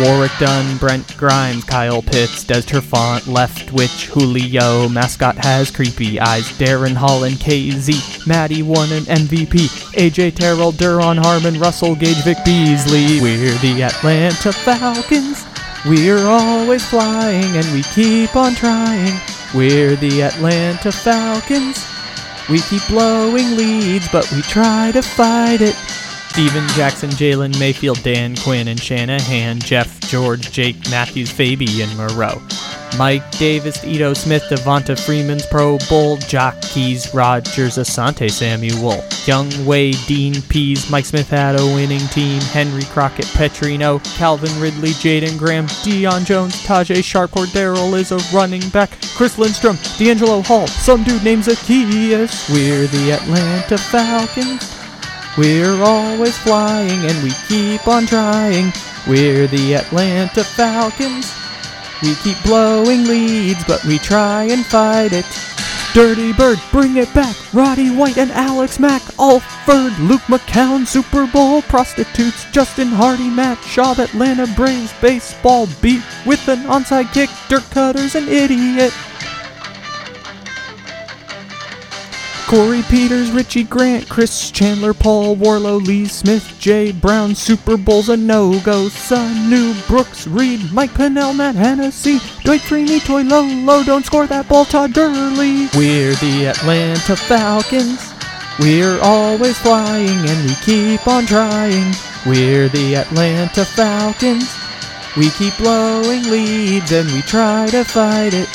Speaker 2: Warrick Dunn, Brent Grimes, Kyle Pitts, Des Trufant, Leftwich, Julio, Mascot has creepy eyes, Darren Holland, KZ, Maddie won an MVP, AJ Terrell, Duron Harmon, Russell Gage, Vic Beasley. We're the Atlanta Falcons. We're always flying and we keep on trying. We're the Atlanta Falcons. We keep blowing leads, but we try to fight it. Steven Jackson, Jalen Mayfield, Dan Quinn, and Shanahan, Jeff George, Jake Matthews, Fabian Moreau. Mike Davis, Ito Smith, Devonta Freeman's Pro Bowl, Jock Keys, Rodgers, Asante Samuel, Young Wade, Dean Pease, Mike Smith had a winning team, Henry Crockett, Petrino, Calvin Ridley, Jaeden Graham, Deion Jones, Tajae Sharpe, Cordero is a running back, Chris Lindstrom, DeAngelo Hall, some dude named Zacchaeus. We're the Atlanta Falcons. We're always flying and we keep on trying. We're the Atlanta Falcons. We keep blowing leads, but we try and fight it. Dirty Bird, bring it back. Roddy White and Alex Mack, Alford, Luke McCown, Super Bowl prostitutes, Justin Hardy, Matt Schaub, Atlanta Braves, baseball beat with an onside kick. Dirk Koetter's an idiot. Corey Peters, Richie Grant, Chris Chandler, Paul Warlow, Lee Smith, Jay Brown, Super Bowl's a no-go, Sanu, Brooks, Reed, Mike Pennell, Matt Hennessy, Dwight Freeney, Toy Lolo, don't score that ball, Todd Gurley. We're the Atlanta Falcons. We're always flying and we keep on trying. We're the Atlanta Falcons. We keep blowing leads and we try to fight it.